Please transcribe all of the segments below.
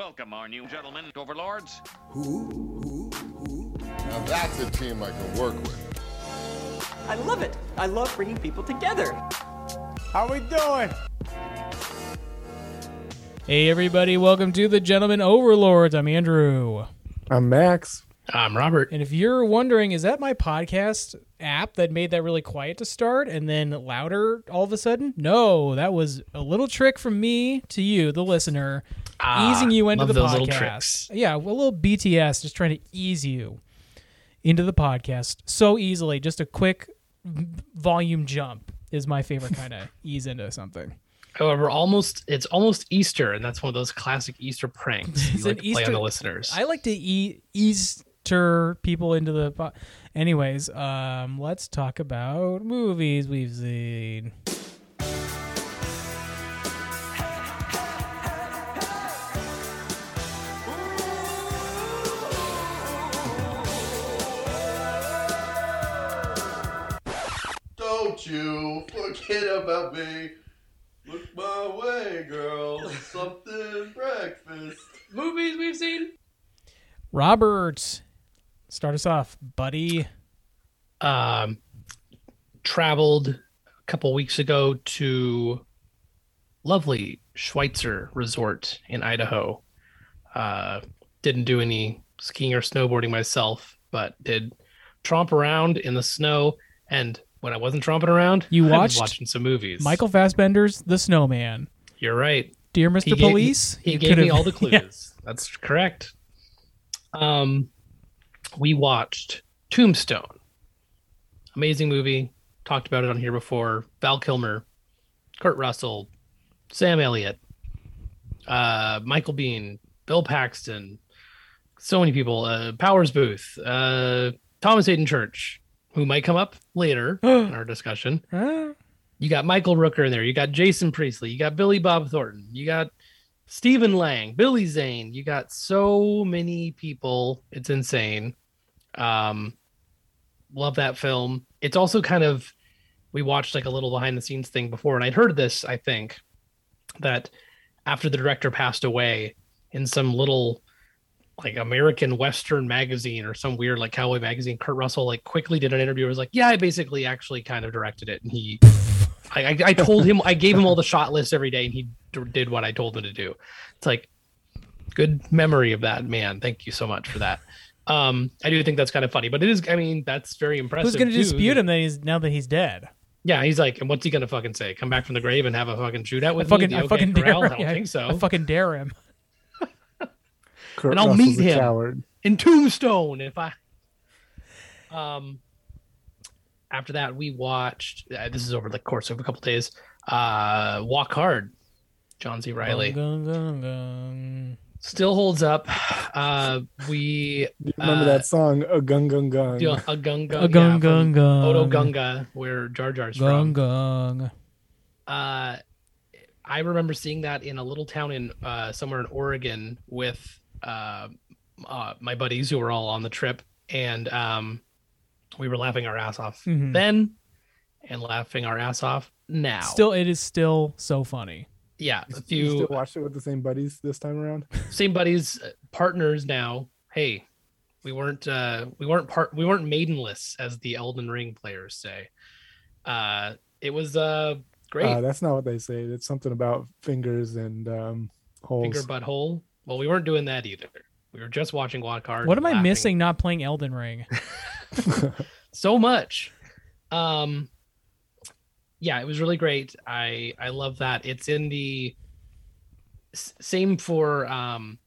Welcome, our new gentlemen, overlords. Who? Who? Who? Now that's a team I can work with. I love it. I love bringing people together. How we doing? Hey everybody, welcome to the Gentlemen Overlords. I'm Andrew. I'm Max. I'm Robert. And if you're wondering, is that my podcast app that made that really quiet to start and then louder all of a sudden? No, that was a little trick from me to you, the listener, Ah, easing you into the those podcast. little tricks. Yeah, a little BTS, just trying to ease you into the podcast so easily. Just a quick volume jump is my favorite kind of ease into something. However, almost it's almost Easter, and that's one of those classic Easter pranks you like to play Easter- on the listeners. I like to e- Easter people into the. Po- Anyways, um, let's talk about movies we've seen. You forget about me. Look my way, girl. Something breakfast. Movies we've seen. Robert, start us off, buddy. Um, traveled a couple weeks ago to lovely Schweitzer Resort in Idaho. Uh, didn't do any skiing or snowboarding myself, but did tromp around in the snow. And when I wasn't tromping around, You watched watching some movies. Michael Fassbender's The Snowman. you're right. Dear Mr. He gave- Police. He gave me all the clues. Yeah. That's correct. Um, we watched Tombstone. Amazing movie. Talked about it on here before. Val Kilmer, Kurt Russell, Sam Elliott, uh, Michael Biehn, Bill Paxton, so many people. Uh, Powers Boothe, uh, Thomas Haden Church, who might come up later in our discussion. You got Michael Rooker in there. You got Jason Priestley. You got Billy Bob Thornton. You got Stephen Lang, Billy Zane. You got so many people. It's insane. Um, love that film. It's also kind of we watched like a little behind the scenes thing before, and I'd heard this. I think that after the director passed away in some little like American Western magazine or some weird like cowboy magazine, Kurt Russell like quickly did an interview. It was like, yeah, I basically actually kind of directed it, and he, I, I, I told him, I gave him all the shot lists every day, and he d- did what I told him to do. It's like good memory of that man. Thank you so much for that. Um, I do think that's kind of funny, but it is. I mean, that's very impressive. Who's going to dispute him that he's now that he's dead? Yeah, he's like, and what's he gonna fucking say? Come back from the grave and have a fucking shootout I with fucking, me? I at the fucking dare. Corral? I don't yeah, think so. I fucking dare him. Kurt And I'll Russell's meet him. Coward. in Tombstone if I um after that we watched uh, this is over the course of a couple days uh Walk Hard John C Reilly Gung, gung, gung. still holds up uh we you remember Uh, that song, A Gung Gung Gung? do a gung gung A gung, yeah, from gung, gung. Otoh Gunga where Jar Jar's Gung, from gung. uh I remember seeing that in a little town in uh somewhere in Oregon with uh, uh my buddies who were all on the trip and um we were laughing our ass off Mhm. then and laughing our ass off now. Still, it is still so funny. yeah, a You few still watched it with the same buddies this time around? same buddies, uh, partners now. Hey, we weren't uh we weren't part we weren't maidenless as the Elden Ring players say. Uh it was uh great. Uh, that's not what they say. It's something about fingers and um, holes. Finger butthole. Well, we weren't doing that either. We were just watching Walk Hard. What am I missing not playing Elden Ring? so much. Um yeah, it was really great. I I love that. It's in the s- same for um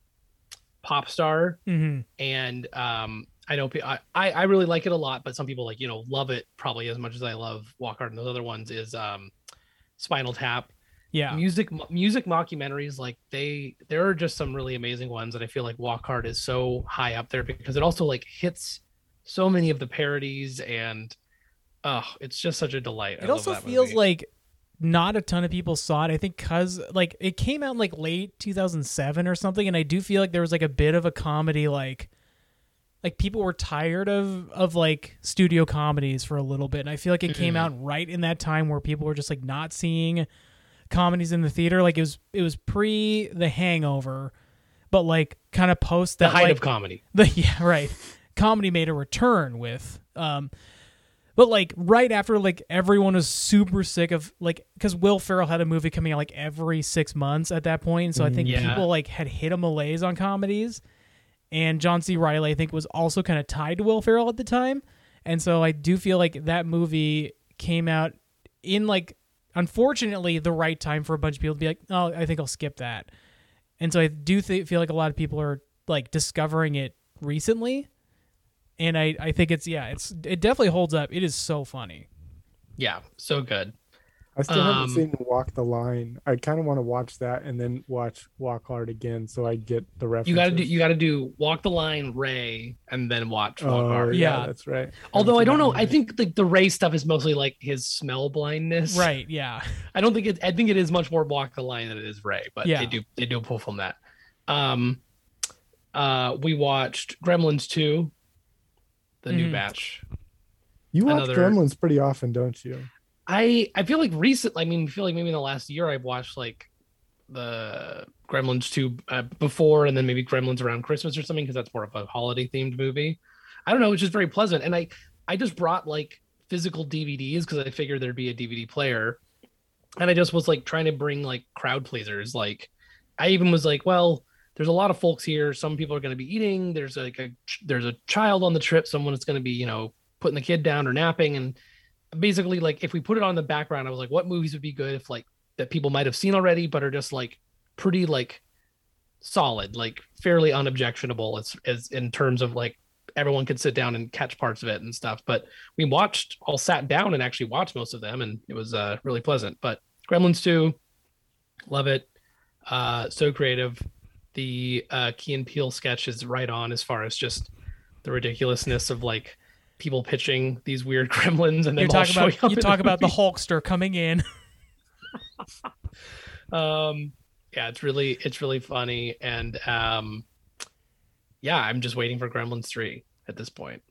Pop Star hmm and um I know pe- I, I I really like it a lot, but some people like you know love it probably as much as I love Walk Hard and those other ones is um Spinal Tap. Yeah. Music music mockumentaries like they there are just some really amazing ones and I feel like Walk Hard is so high up there because it also like hits so many of the parodies and oh it's just such a delight. It also feels movie. like not a ton of people saw it. I think because like it came out in like late 2007 or something, and I do feel like there was like a bit of a comedy like like people were tired of of like studio comedies for a little bit, and I feel like it came Mhm. out right in that time where people were just like not seeing comedies in the theater. Like it was it was pre The Hangover, but like kind of post The that height like, of comedy. the yeah right comedy made a return with um but like right after like everyone was super sick of like because will ferrell had a movie coming out like every six months at that point and so i think Yeah. people like had hit a malaise on comedies and john c reilly i think was also kind of tied to will ferrell at the time and so i do feel like that movie came out in like unfortunately the right time for a bunch of people to be like oh i think i'll skip that and so I do th- feel like a lot of people are like discovering it recently, and I I think it's yeah it's it definitely holds up. It is so funny. Yeah, so good. I still Um, haven't seen Walk the Line. I kind of want to watch that and then watch Walk Hard again, so I get the reference. You got to do you got to do walk the line, Ray, and then watch Walk Oh, Hard. yeah, Yeah. that's right. Although I don't know, I think like the Ray stuff is mostly like his smell blindness. Right? Yeah. I don't think it. I think it is much more walk the line than it is Ray, but Yeah. they do they do pull from that. Um, uh, we watched Gremlins two, the new Mhm. batch. You watch another- Gremlins pretty often, don't you? I I feel like recently. I mean, I feel like maybe in the last year I've watched like the Gremlins two uh, before, and then maybe Gremlins around Christmas or something because that's more of a holiday themed movie. I don't know, which is very pleasant. And I I just brought like physical DVDs because I figured there'd be a DVD player, and I just was like trying to bring like crowd pleasers. Like I even was like, well, there's a lot of folks here. Some people are going to be eating. There's like a there's a child on the trip. Someone is going to be you know putting the kid down or napping and basically like if we put it on the background i was like what movies would be good if like that people might have seen already but are just like pretty like solid like fairly unobjectionable as as in terms of like everyone could sit down and catch parts of it and stuff. But we watched all sat down and actually watched most of them and it was uh really pleasant. But gremlins 2 love it. Uh so creative. The uh key and peele sketch is right on as far as just the ridiculousness of like people pitching these weird gremlins and then You talk about you talk about the Hulkster coming in. um yeah it's really it's really funny and um yeah i'm just waiting for gremlins 3 at this point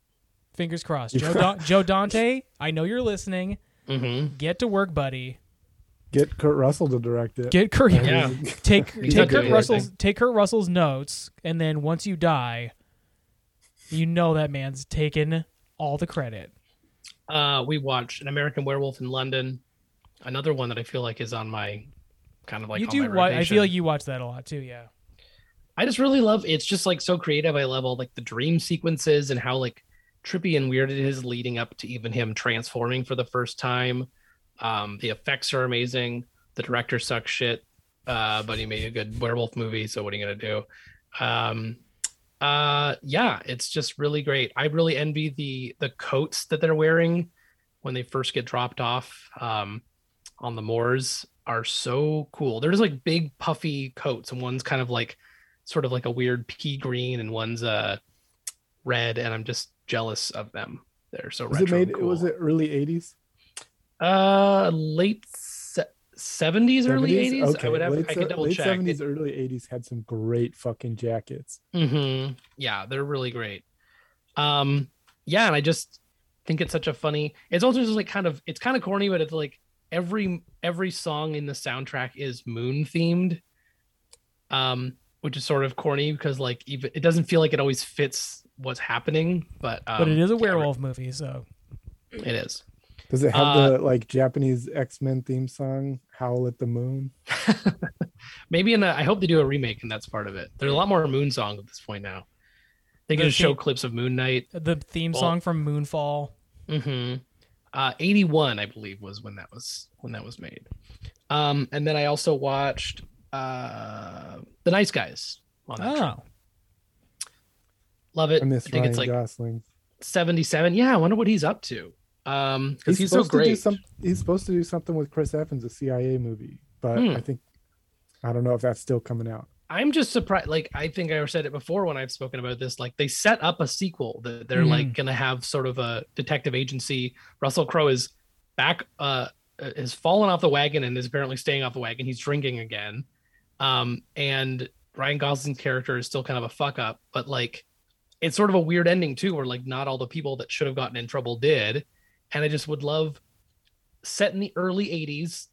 Fingers crossed. Joe da- Joe Dante, I know you're listening. mm-hmm. Get to work, buddy. Get Kurt Russell to direct it. Get Kurt. Yeah. Take He's take Kurt Russell's anything. take Kurt Russell's notes, and then once you die, you know that man's taken all the credit. uh we watched an american werewolf in london another one that i feel like is on my kind of like you do. Wa- I feel like you watch that a lot too. Yeah. I just really love it's just like so creative. I love all like the dream sequences and how like trippy and weird it is leading up to even him transforming for the first time. Um, the effects are amazing. The director sucks shit, uh, but he made a good werewolf movie. So what are you gonna do? Um, uh, yeah, it's just really great. I really envy the the coats that they're wearing when they first get dropped off um, on the moors are so cool. They're just like big puffy coats, and one's kind of like sort of like a weird pea green, and one's uh red, and I'm just jealous of them. They're so Was it retro made? cool. Was it early '80s? uh late se- 70s, early 80s? I would have late, I se- could double late check. 70s, early '80s had some great fucking jackets. hmm Yeah, they're really great. Um, yeah, and I just think it's such a funny. It's also just like kind of it's kind of corny, but it's like every every song in the soundtrack is moon themed. Um, which is sort of corny because like even it doesn't feel like it always fits what's happening, but um, but it is a yeah, werewolf movie, so It is. Does it have Uh, the like Japanese X Men theme song, "Howl at the Moon"? Maybe in a, I hope they do a remake and that's part of it. There's a lot more moon songs at this point now. They can The just show theme- clips of Moon Knight. the theme Well- song from Moonfall. Mm-hmm. Uh, 81, I believe, was when that was when that was made. Um, and then I also watched uh, The Nice Guys. On that trip. Oh, Love it. I I, miss think Ryan it's like Gosling. 77. Yeah, I wonder what he's up to. Um, because He's, he's, so supposed to do great. some. He's supposed to do something with Chris Evans, a CIA movie, but Hmm. I think I don't know if that's still coming out. I'm just surprised. Like I think I said it before when I've spoken about this. Like they set up a sequel that they're like gonna have sort of a detective agency. Russell Crowe is back, uh, has fallen off the wagon and is apparently staying off the wagon. He's drinking again, um, and Ryan Gosling's character is still kind of a fuck up. But like, it's sort of a weird ending too, where like not all the people that should have gotten in trouble did. And I just would love set in the early 80s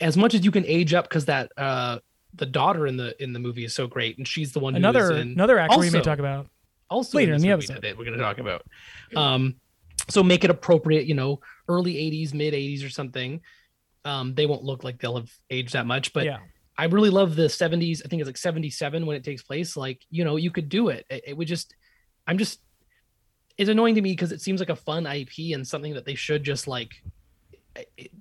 as much as you can age up because that uh the daughter in the in the movie is so great, and she's the one Another is in, another actor we may talk about. also later in, in the episode. that we're going to talk about. Um, so make it appropriate, you know, early '80s, mid '80s, or something. Um, they won't look like they'll have aged that much, but yeah. I really love the 70s. I think it's like 77 when it takes place. Like, you know, you could do it. It, it would just, I'm just, it's annoying to me because it seems like a fun IP and something that they should just like,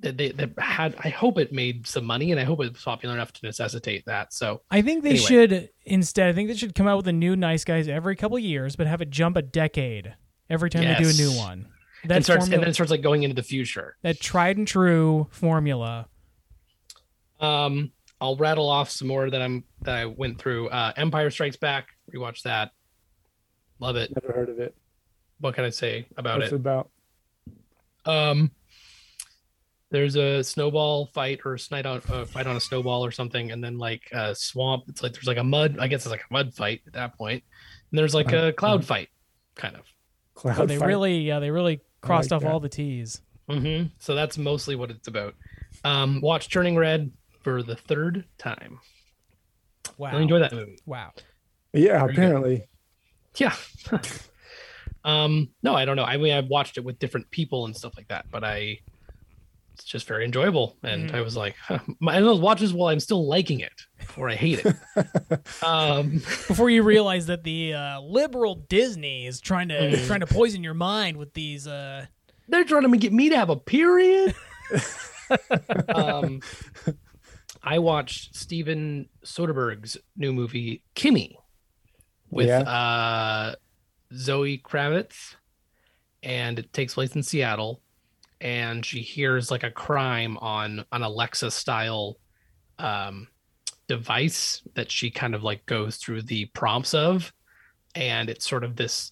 that they that had. I hope it made some money and I hope it's popular enough to necessitate that. So, I think they Anyway. should instead. I think they should come out with a new Nice Guys every couple years, but have it jump a decade every time they do a new Yes. one. and, That starts, formula, and then it starts like going into the future. that tried and true formula. Um, I'll rattle off some more that I'm that I went through. Uh, Empire Strikes Back. Rewatch that. Love it. Never heard of it. What can I say about What's it? it about? Um, there's a snowball fight or a fight on uh, fight on a snowball or something, and then like a swamp. It's like there's like a mud. I guess it's like a mud fight at that point. And there's like a cloud fight, kind of. Cloud Oh, they Fight? really, yeah, they really crossed like off that. all the T's. hmm So that's mostly what it's about. Um, watch Turning Red for the third time. Wow. Really enjoy that movie. Wow. Yeah, Very good. apparently. Yeah. um, no, I don't know. I mean, I've watched it with different people and stuff like that, but I, it's just very enjoyable. And Mhm. I was like, huh, my, I was watches while I'm still liking it, before I hate it. um, Before you realize that the uh, liberal Disney is trying to Mm. trying to poison your mind with these. Uh, they're trying to get me to have a period. um, I watched Steven Soderbergh's new movie Kimi with Yeah. uh, Zoe Kravitz, and it takes place in Seattle. And she hears like a crime on an Alexa style um, device that she kind of like goes through the prompts of, and it's sort of this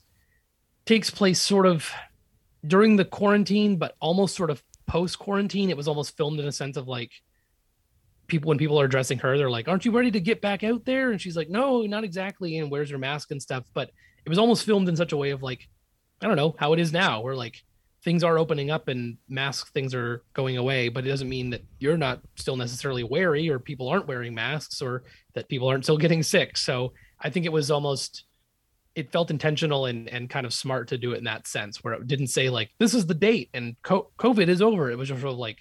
takes place sort of during the quarantine, but almost sort of post quarantine. It was almost filmed in a sense of like people when people are addressing her, they're like, "Aren't you ready to get back out there?" And she's like, "No, not exactly." And wears her mask and stuff. But it was almost filmed in such a way of like, I don't know how it is now, where like things are opening up and mask things are going away, but it doesn't mean that you're not still necessarily wary or people aren't wearing masks or that people aren't still getting sick. So I think it was almost it felt intentional and and kind of smart to do it in that sense where it didn't say like this is the date and covid is over it was just sort of like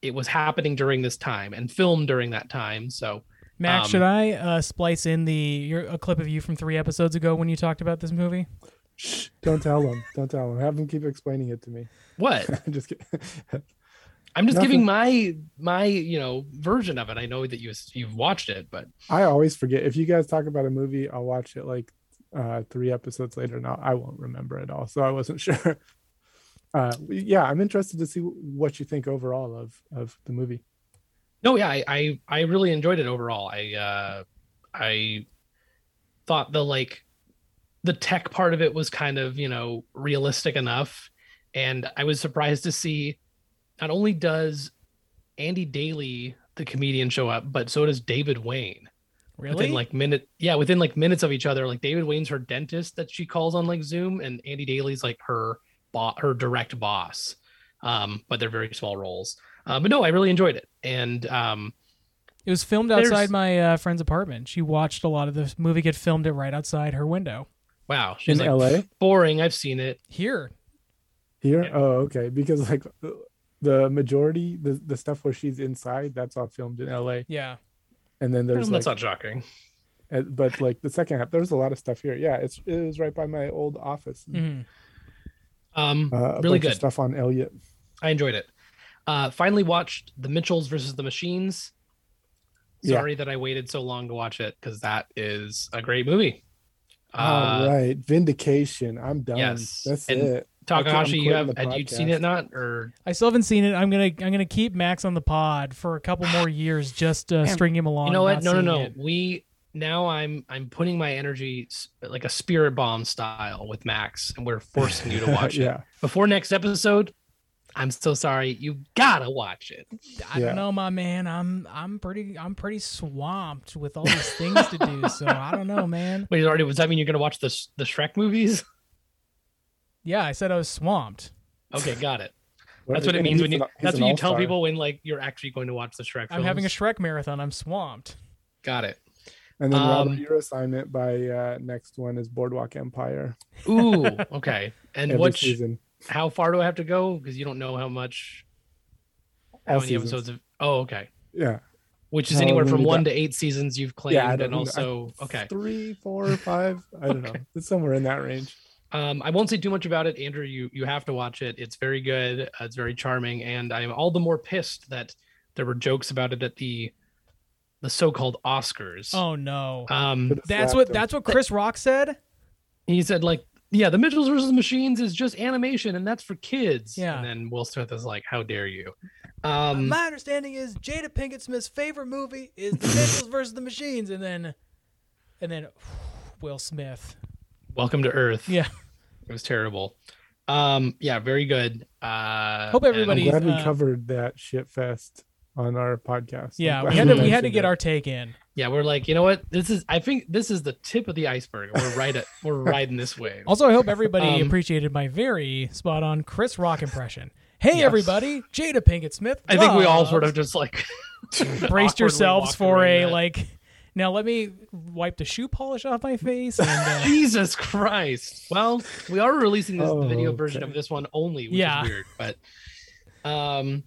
it was happening during this time and filmed during that time so Max, Um, should I uh, splice in the your, a clip of you from three episodes ago when you talked about this movie? Shh, don't tell them. Don't tell them. Have them keep explaining it to me. what I'm just kidding. i'm just Nothing. giving my my you know version of it i know that you you've watched it but I always forget. If you guys talk about a movie, I'll watch it like uh, three episodes later. Now I won't remember it all, so I wasn't sure. Uh, yeah, I'm interested to see what you think overall of of the movie. No yeah I, I i really enjoyed it overall. I uh i thought the like the tech part of it was kind of you know realistic enough. And i was surprised to see not only does andy daly the comedian show up but so does david wain. Really? within like minute yeah within like minutes of each other. Like david wain's her dentist that she calls on like zoom and andy daly's like her bo- her direct boss. Um but they're very small roles uh, but no i really enjoyed it and um it was filmed outside my uh, friend's apartment. She watched a lot of this movie get filmed it right outside her window. wow she's In like LA boring i've seen it Here, here. Yeah. Oh, okay. Because like the majority, the the stuff where she's inside, that's all filmed in LA. yeah. And then there's Well, that's like, not shocking uh, but like the second half, there's a lot of stuff here. Yeah, it's it was right by my old office. Mhm. um Uh, a really bunch of good stuff on Elliot. i enjoyed it uh finally watched the mitchells versus the machines Yeah. sorry that i waited so long to watch it because that is a great movie All uh right, vindication. I'm done. yes, That's and- it. takahashi I'm you have had you seen it not or I still haven't seen it. I'm gonna I'm gonna keep Max on the pod for a couple more years, just to string him along. you know what no no no it. we now i'm i'm putting my energy like a spirit bomb style with max and we're forcing you to watch it before next episode i'm so sorry you gotta watch it I Yeah. don't know, my man. I'm I'm pretty I'm pretty swamped with all these things to do. So I don't know, man. wait already does that mean you're gonna watch the the shrek movies Yeah, I said I was swamped. okay got it Well, that's what it means when you an- that's what you tell all-star. people when like you're actually going to watch the shrek I'm having a. Shrek marathon. I'm swamped. Got it. And then Robert, Um, your assignment by uh, next one is Boardwalk Empire. Ooh, okay. And Every what? season. How far do I have to go? Because you don't know how much. How All many seasons. episodes of? Oh, okay. Yeah. Which is How anywhere from many one do- to eight seasons you've claimed, Yeah. I and don't know. also I- okay. Three, four, five. I don't know. It's somewhere in that range. Um, I won't say too much about it, Andrew. You you have to watch it. It's very good. Uh, it's very charming, and I am all the more pissed that there were jokes about it at the the so-called Oscars. Oh no. Um, Could've That's slapped what him. that's what Chris Rock said. he said like, yeah, the Mitchells versus the Machines is just animation, and that's for kids. Yeah. And then Will Smith is like, how dare you? Um, My understanding is Jada Pinkett Smith's favorite movie is The Mitchells versus the Machines, and then, and then Will Smith. Welcome to Earth. Yeah. It was terrible. Um, yeah, very good. Uh, Hope everybody- I'm glad we uh, covered that shit fest on our podcast. Yeah, we had to we had to get it. our take in. Yeah, we're like, you know what? This is. I think this is the tip of the iceberg. We're right at. We're riding this wave. Also, I hope everybody Um, appreciated my very spot on Chris Rock impression. Hey Yes. everybody, Jada Pinkett Smith. I think we all sort of just like braced awkwardly yourselves for a that. like. Now let me wipe the shoe polish off my face and. Uh, Jesus Christ. Well, we are releasing this Oh, video version okay. of this one only, which Yeah. is weird. But um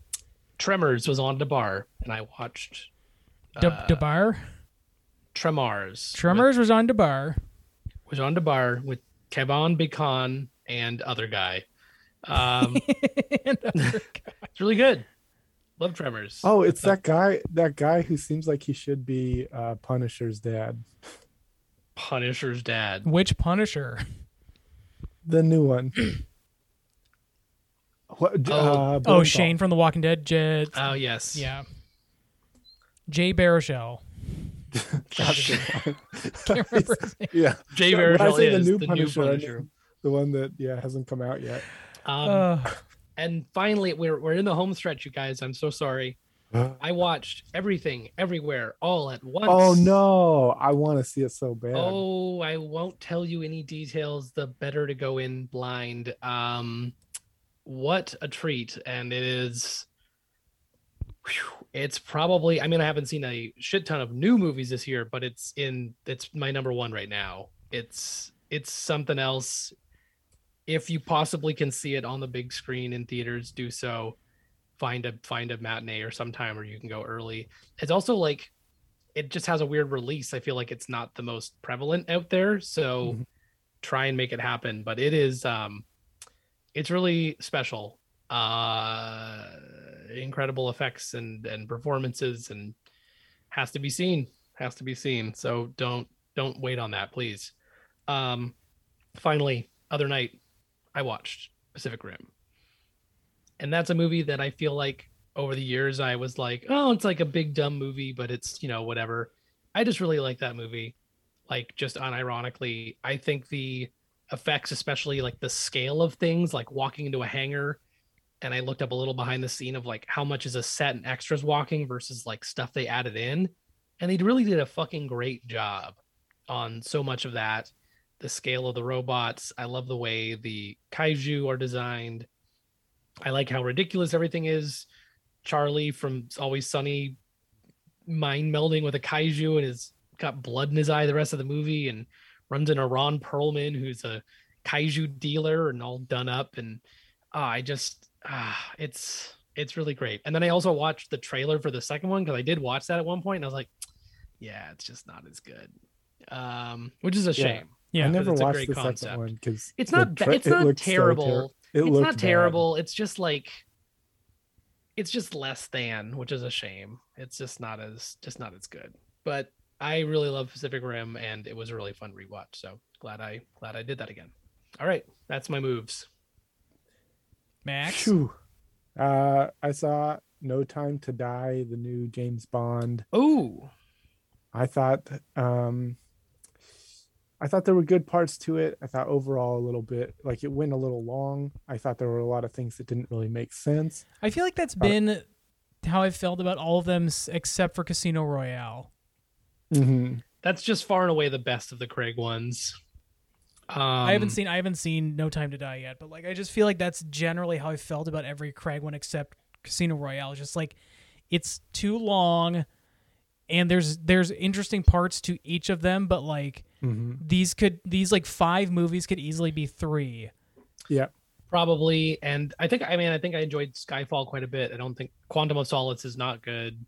Tremors was on the bar and I watched De- uh, DeBar. Tremors. Tremors was on DeBar. was on the bar with Kevin Bacon and other guy. Um And other it's really good. Love Tremors. Oh, it's that guy. That guy who seems like he should be uh, Punisher's dad. Punisher's dad. Which Punisher? The new one. what? Oh. uh, Oh, Blumenthal. Shane from The Walking Dead. J- Oh yes. yeah. Jay Baruchel. God, Can't remember yeah. Jay So when I Baruchel say the is new the Punisher, new I Punisher. mean the one that yeah hasn't come out yet. Um, Uh, and finally, we're we're in the home stretch, you guys. I'm so sorry. I watched everything, everywhere, all at once. Oh no, I want to see it so bad. Oh, I won't tell you any details. The better to go in blind. Um, what a treat! And it is. whew, it's probably. I mean, I haven't seen a shit ton of new movies this year, but it's in. It's my number one right now. It's it's something else. If you possibly can see it on the big screen in theaters, do so. Find a find a matinee or sometime where you can go early. It's also like it just has a weird release. I feel like it's not the most prevalent out there, so Mhm. try and make it happen. But it is, um, it's really special. Uh, incredible effects and and performances, and has to be seen. Has to be seen. So don't don't wait on that, please. Um, finally, other night, I watched Pacific Rim, and that's a movie that I feel like over the years I was like, oh, it's like a big dumb movie, but it's you know whatever. I just really like that movie, like just unironically. I think the effects, especially like the scale of things, like walking into a hangar, and I looked up a little behind the scene of like how much is a set and extras walking versus like stuff they added in, and they really did a fucking great job on so much of that. The scale of the robots, I love the way the kaiju are designed. I like how ridiculous everything is. Charlie from Always Sunny mind melding with a kaiju and has got blood in his eye the rest of the movie and runs into Ron Perlman, who's a kaiju dealer and all done up. And ah, I just, ah, it's, it's really great. And then I also watched the trailer for the second one because I did watch that at one point and I was like, yeah, it's just not as good. Um, which is a shame. yeah. because I never it's watched the concept. second one because It's not, ba- it's not terrible it it's looked not bad. terrible. It's just like it's just less than, which is a shame. It's just not as just not as good. But I really love Pacific Rim and it was a really fun rewatch. So glad I glad I did that again. All right, that's my moves. Max. Phew. Uh, I saw No Time to Die, the new James Bond. Oh, I thought um I thought there were good parts to it. I thought overall a little bit like it went a little long. I thought there were a lot of things that didn't really make sense. I feel like that's been how I felt about all of them except for Casino Royale. Mm-hmm. that's just far and away the best of the Craig ones. Um, I haven't seen I haven't seen No Time to Die yet, but like I just feel like that's generally how I felt about every Craig one except Casino Royale. Just like it's too long. and there's there's interesting parts to each of them, but like Mhm. these could these like five movies could easily be three. Yeah. probably and i think i mean i think i enjoyed skyfall quite a bit i don't think quantum of solace is not good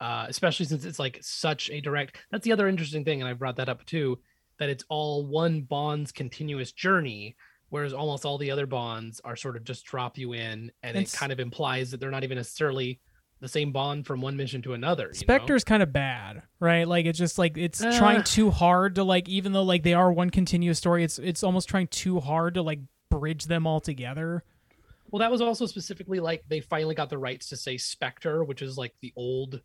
uh especially since it's like such a direct that's the other interesting thing and i brought that up too that it's all one bond's continuous journey whereas almost all the other bonds are sort of just drop you in and It's- it kind of implies that they're not even necessarily the same bond from one mission to another know? Spectre's kind of bad, right? Like it's just like it's Uh. trying too hard to like even though like they are one continuous story, it's it's almost trying too hard to like bridge them all together. Well, that was also specifically like they finally got the rights to say Spectre, which is like the old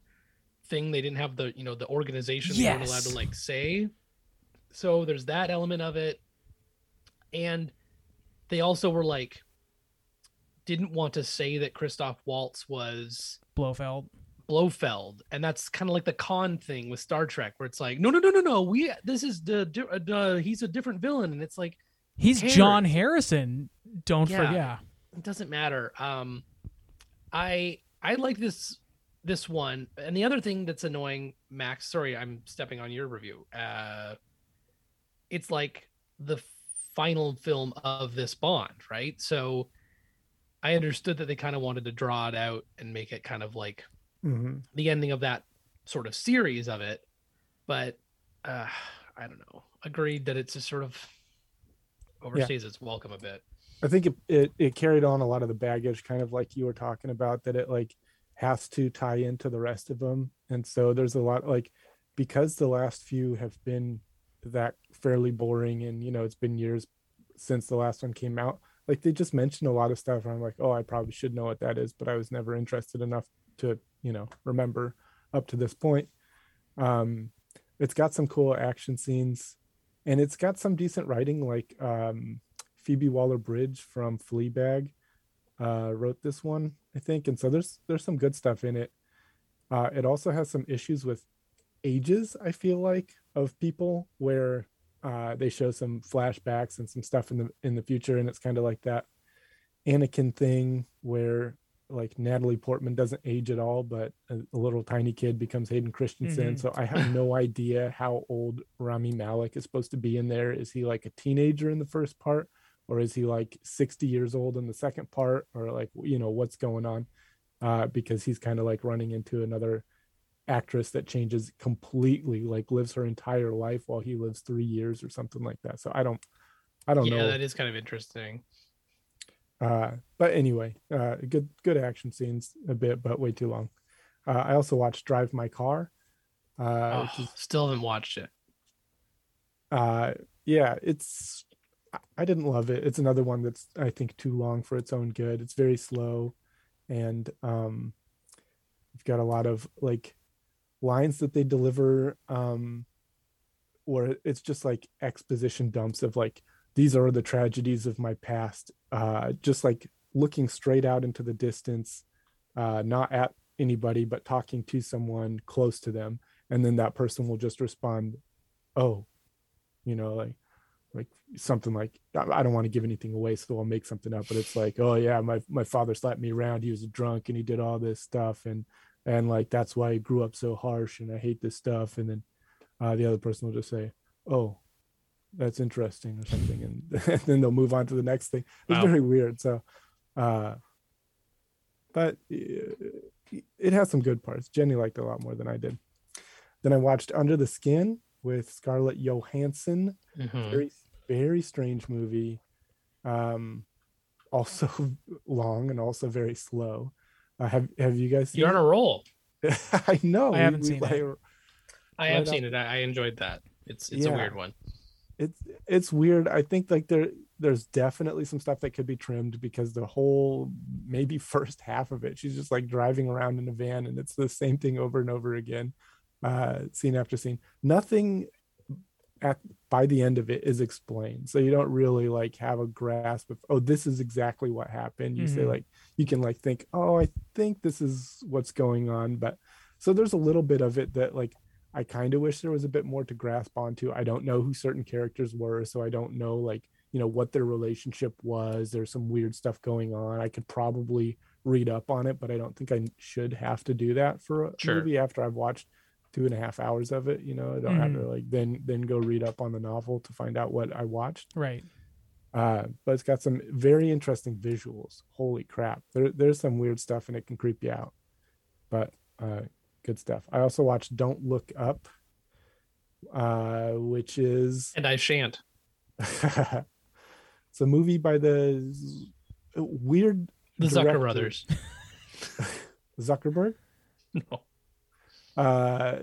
thing. They didn't have the you know the organization they weren't allowed to like say. So there's that element of it, and they also were like didn't want to say that Christoph Waltz was Blofeld. Blofeld, and that's kind of like the Khan thing with Star Trek, where it's like, no, no, no, no, no, we this is the uh, uh, he's a different villain, and it's like He's? John Harrison. Don't Yeah. forget. it doesn't matter. Um, I I like this this one, and the other thing that's annoying, Max. Sorry, I'm stepping on your review. Uh, it's like the final film of this Bond, right? So I understood that they kind of wanted to draw it out and make it kind of like Mhm. the ending of that sort of series of it, but uh, I don't know. Agreed that it's just sort of overstays its welcome a bit. I think it, it it carried on a lot of the baggage, kind of like you were talking about, that it like has to tie into the rest of them, and so there's a lot like because the last few have been that fairly boring, and you know it's been years since the last one came out. Like they just mentioned a lot of stuff, I'm like, oh, I probably should know what that is, but I was never interested enough to you know remember up to this point. Um, it's got some cool action scenes, and it's got some decent writing, like um Phoebe Waller Bridge from Fleabag uh, wrote this one, I think, and so there's there's some good stuff in it. Uh, it also has some issues with ages. I feel like of people where uh, they show some flashbacks and some stuff in the in the future, and it's kind of like that Anakin thing where like Natalie Portman doesn't age at all, but a, a little tiny kid becomes Hayden Christensen. Mhm. So I have no idea how old Rami Malek is supposed to be in there. Is he like a teenager in the first part? or is he like 60 years old in the second part or like you know what's going on uh because he's kind of like running into another actress that changes completely like lives her entire life while he lives three years or something like that. So i don't i don't yeah, know. that is kind of interesting. uh but anyway uh good good action scenes a bit but way too long. Uh i also watched drive my car uh Oh, is still haven't watched it. uh yeah it's I- i didn't love it. It's another one that's i think too long for its own good. It's very slow and um you've got a lot of like lines that they deliver um where it's just like exposition dumps of like these are the tragedies of my past uh just like looking straight out into the distance uh not at anybody but talking to someone close to them and then that person will just respond oh you know like like something like I don't want to give anything away, so I'll make something up. But it's like, oh yeah, my my father slapped me around. He was drunk and he did all this stuff, and and like that's why I grew up so harsh, and I hate this stuff. And then uh, the other person will just say, oh, that's interesting or something, and, and then they'll move on to the next thing. It's Wow. very weird. So, uh, but uh, it has some good parts. Jenny liked it a lot more than I did. Then I watched Under the Skin with Scarlett Johansson Mhm. very very strange movie um also long and also very slow uh, have have you guys seen You're on a roll. it? i know I haven't we- seen it. like, I have seen it. I, I enjoyed that. It's it's a weird one. it's it's weird i think like there there's definitely some stuff that could be trimmed because the whole maybe first half of it she's just like driving around in a van and it's the same thing over and over again uh scene after scene nothing at by the end of it is explained so you don't really like have a grasp of oh this is exactly what happened you say Mhm. like you can like think oh i think this is what's going on but so there's a little bit of it that like I kind of wish there was a bit more to grasp onto. I don't know who certain characters were, so I don't know like, you know, what their relationship was. There's some weird stuff going on. I could probably read up on it, but I don't think I should have to do that for a Sure. movie after I've watched two and a half hours of it. You know, I don't have to like then then go read up on the novel to find out what I watched. Right. Uh, but it's got some very interesting visuals. Holy crap! There, there's some weird stuff and it can creep you out. But uh, good stuff. I also watched Don't Look Up, uh, which is And I shan't. it's a movie by the weird The Zucker brothers. Zuckerberg. No. Uh,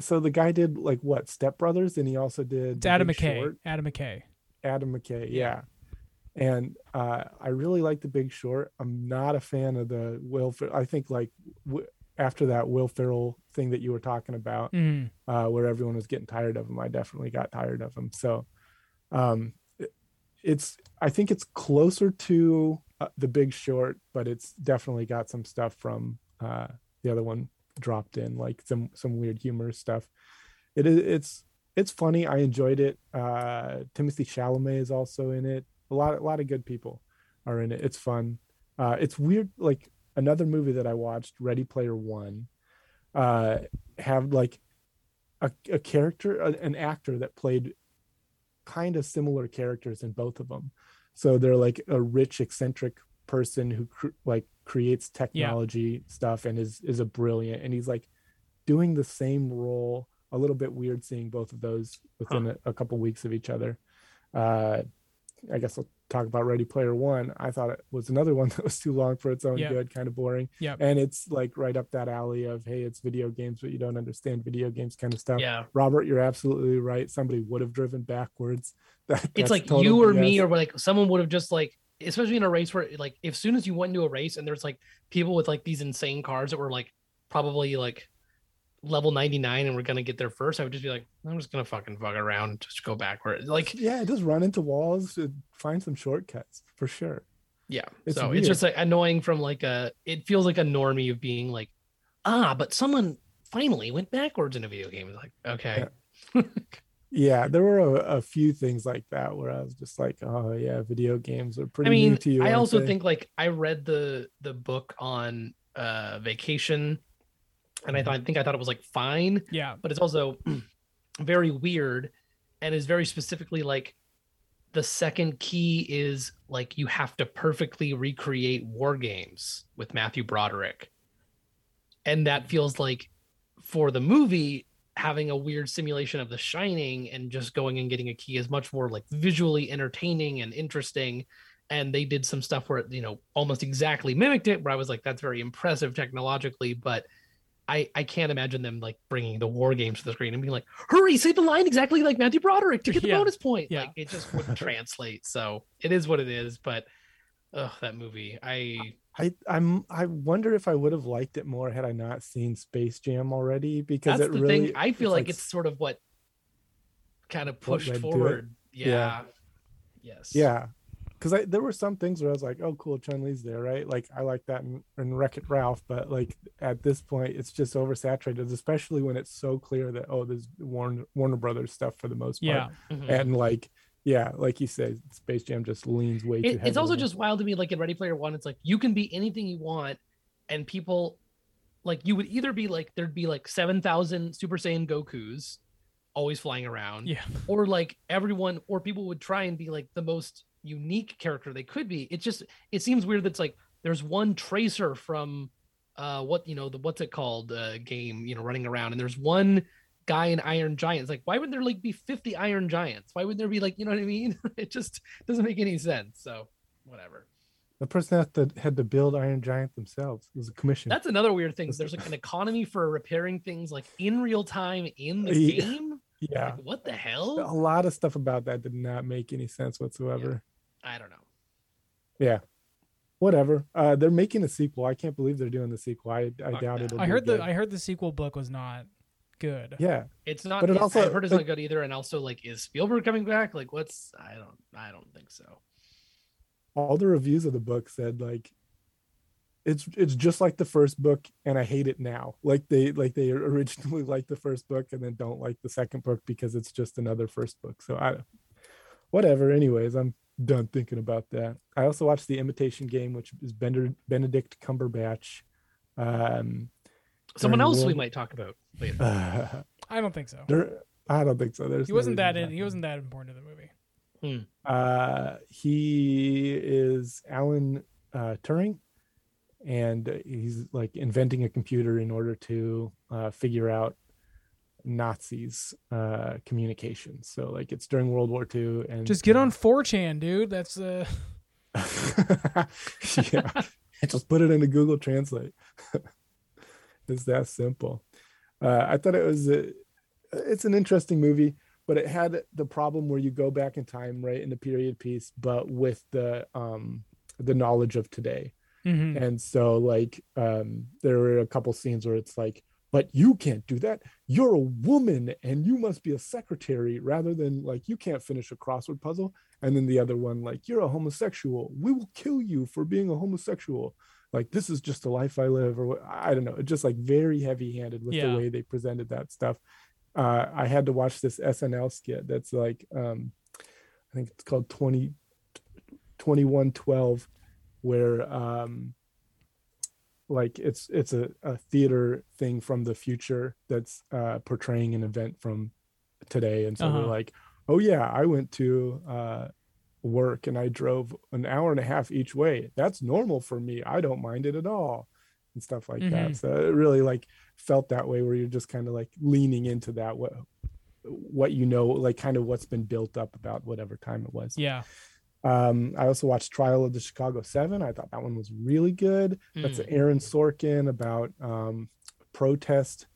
so the guy did like what Step Brothers, and he also did It's Adam Big McKay. Short. Adam McKay. Adam McKay, yeah. And uh, I really like The Big Short. I'm not a fan of the Will. Fer- I think like w- after that Will Ferrell thing that you were talking about, Mm. uh, where everyone was getting tired of him, I definitely got tired of him. So, um, it- it's I think it's closer to uh, The Big Short, but it's definitely got some stuff from uh, the other one dropped in, like some some weird humor stuff. It is it's it's funny. I enjoyed it. Uh, Timothée Chalamet is also in it. A lot a lot of good people are in it. It's fun. Uh, it's weird. Like another movie that I watched, Ready Player One, uh, have like a, a character, a- an actor that played kind of similar characters in both of them. So they're like a rich, eccentric person who like creates technology stuff and is is a brilliant. And he's like doing the same role. A little bit weird seeing both of those within a, a couple weeks of each other. Uh, I guess I'll talk about Ready Player One. I thought it was another one that was too long for its own Yeah. good, kind of boring. yeah And it's like right up that alley of hey, it's video games, but you don't understand video games kind of stuff. Yeah. Robert, you're absolutely right. Somebody would have driven backwards. That, It's like you or me or like someone would have just like especially in a race where like if soon as you went into a race and there's like people with like these insane cars that were like probably like level 99 and we're gonna get there first, I would just be like, I'm just gonna fucking fuck around, just go backward. Like yeah, just run into walls, find some shortcuts for sure. yeah. It's so weird. it's just like annoying from like a it feels like a normie of being like, ah, but someone finally went backwards in a video game. It's like, okay. Yeah, there were a, a few things like that where I was just like, oh yeah, video games are pretty I mean, new to you. I also they? think like I read the the book on uh vacation and I thought I think I thought it was like fine, Yeah. but it's also very weird and is very specifically like the second key is like you have to perfectly recreate war games with Matthew Broderick. And that feels like for the movie having a weird simulation of the shining and just going and getting a key is much more like visually entertaining and interesting and they did some stuff where it you know almost exactly mimicked it where i was like that's very impressive technologically but i i can't imagine them like bringing the war games to the screen and being like hurry say the line exactly like matthew broderick to get the Yeah. bonus point Yeah. like it just wouldn't translate so it is what it is but oh that movie i I I'm I wonder if I would have liked it more had I not seen Space Jam already because that's it the really thing i feel like, it's sort of what kind of pushed led to it. forward yeah. Yeah. yes yeah because I there were some things where I was like oh cool Chun Li's there right like I like that in, in Wreck It Ralph but like at this point it's just oversaturated especially when it's so clear that oh there's Warner Warner Brothers stuff for the most part Yeah. Mhm. and like yeah like you said Space Jam just leans way too it, heavy it's also just wild to me like in ready player one it's like you can be anything you want and people like you would either be like there'd be like 7000 super saiyan gokus always flying around Yeah. or like everyone or people would try and be like the most unique character they could be it just it seems weird that's like there's one tracer from uh what you know the what's it called uh game you know running around and there's one guy in iron giants. Like why would there like be 50 iron giants? Why would there be like you know what i mean? It just doesn't make any sense so whatever. The person that had to, had to build Iron Giant themselves it was a commission. That's another weird thing. There's like an economy for repairing things like in real time in the Yeah. game? Yeah. Like, what the hell? a lot of stuff about that did not make any sense whatsoever. I don't know. Yeah. Whatever. Uh they're making a sequel. I can't believe they're doing the sequel. I i Fuck doubt that. it'll I heard the good. I heard the sequel book was not good. yeah It's not. But it it also- I've heard it's not good either. And also, like, is Spielberg coming back? Like, what's? I don't. I don't think so. all the reviews of the book said like it's it's just like the first book and i hate it now like they like they originally liked the first book and then don't like the second book because it's just another first book so i whatever anyways i'm done thinking about that i also watched the imitation game which is Bender, benedict cumberbatch um Someone else we might talk about. Later. Uh, I don't think so. there, I don't think so. There's He no wasn't reason that in, he wasn't that important to the movie. him. Uh, he is Alan uh, Turing, and he's like inventing a computer in order to uh, figure out Nazis' uh, communication. So like it's during World War II, and Just get on 4chan, dude. That's uh yeah, just put it into Google Translate. it's that simple. Uh, I thought it was a, it's an interesting movie, but it had the problem where you go back in time, right, in the period piece, but with the um the knowledge of today. mhm. And so like um there were a couple scenes where it's like, but you can't do that. You're a woman and you must be a secretary rather than like you can't finish a crossword puzzle. And then the other one, like, you're a homosexual. We will kill you for being a homosexual. Like this is just the life I live, or I don't know. Just like very heavy handed with Yeah. the way they presented that stuff. Uh I had to watch this SNL skit that's like um I think it's called 20 2112 where um like it's it's a, a theater thing from the future that's uh portraying an event from today and so they're Uh-huh. like oh yeah i went to uh work and i drove an hour and a half each way that's normal for me i don't mind it at all and stuff like Mhm. that so it really like felt that way where you're just kind of like leaning into that what what you know like kind of what's been built up about whatever time it was Yeah. um, I also watched Trial of the Chicago Seven. I thought that one was really good. That's Mm. Aaron Sorkin about um, protest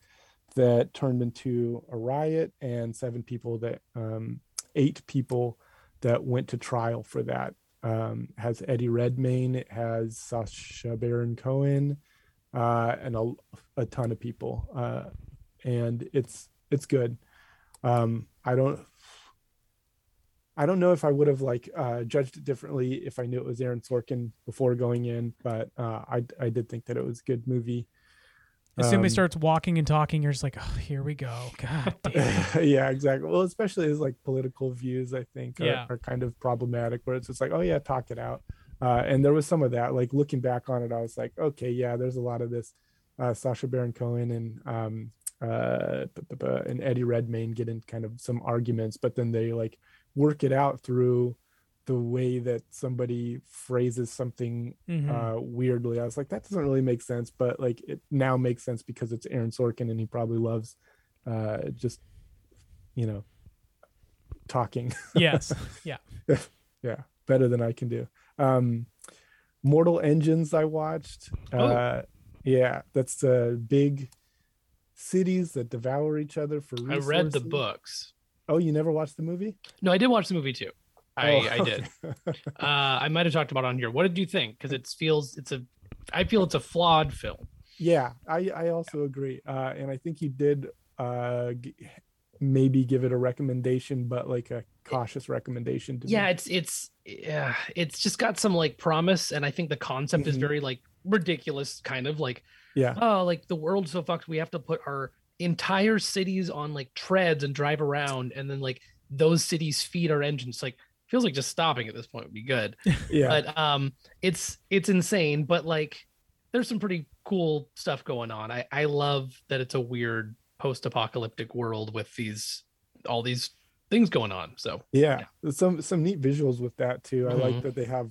that turned into a riot and seven people that um, eight people that went to trial for that. Um, has Eddie Redmayne, it has Sacha Baron Cohen, uh, and a, a ton of people. Uh, and it's it's good. Um, I don't I don't know if I would have like uh, judged it differently if I knew it was Aaron Sorkin before going in, but uh, I I did think that it was a good movie. As soon as he Um, starts walking and talking, you're just like, oh, here we go. God damn. yeah, exactly. Well, especially his like political views, I think, are, Yeah. are kind of problematic. Where it's just like, oh yeah, talk it out. Uh, and there was some of that. Like looking back on it, I was like, okay, yeah, there's a lot of this. Uh, Sacha Baron Cohen and um, uh, and Eddie Redmayne get in kind of some arguments, but then they like work it out through the way that somebody phrases something Mhm. uh weirdly i was like that doesn't really make sense but like it now makes sense because it's aaron sorkin and he probably loves uh just you know talking yes. Yeah. yeah better than i can do um mortal engines i watched uh yeah that's the big cities that devour each other for reasons. I read the books. oh you never watched the movie No, I did watch the movie too. I, Oh, I did. Uh, I might have talked about it on here. What did you think? Because it feels it's a, I feel it's a flawed film. yeah i i also agree uh and i think you did uh g- maybe give it a recommendation but like a cautious recommendation to me. Yeah, it's it's yeah, it's just got some like promise, and I think the concept is Mhm. very like ridiculous, kind of like yeah oh, like the world's so fucked, we have to put our entire cities on like treads and drive around, and then like those cities feed our engines. Like feels like just stopping at this point would be good. yeah. But um it's it's insane but like there's some pretty cool stuff going on. I i love that it's a weird post-apocalyptic world with these all these things going on so. Yeah. There's some some neat visuals with that too. I like Mhm. that they have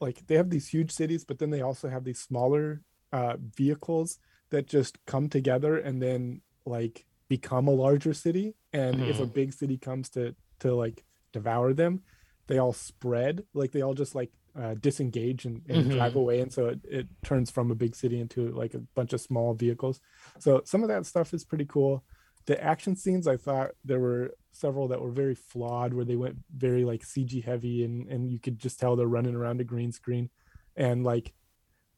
like they have these huge cities but then they also have these smaller uh vehicles that just come together and then like become a larger city. And if a Mhm. big city comes to to like devour them they all spread like they all just like uh, disengage and, and drive Mhm. away and so it, it turns from a big city into like a bunch of small vehicles. So some of that stuff is pretty cool. The action scenes i thought there were several that were very flawed where they went very like cg heavy and and you could just tell they're running around a green screen. And like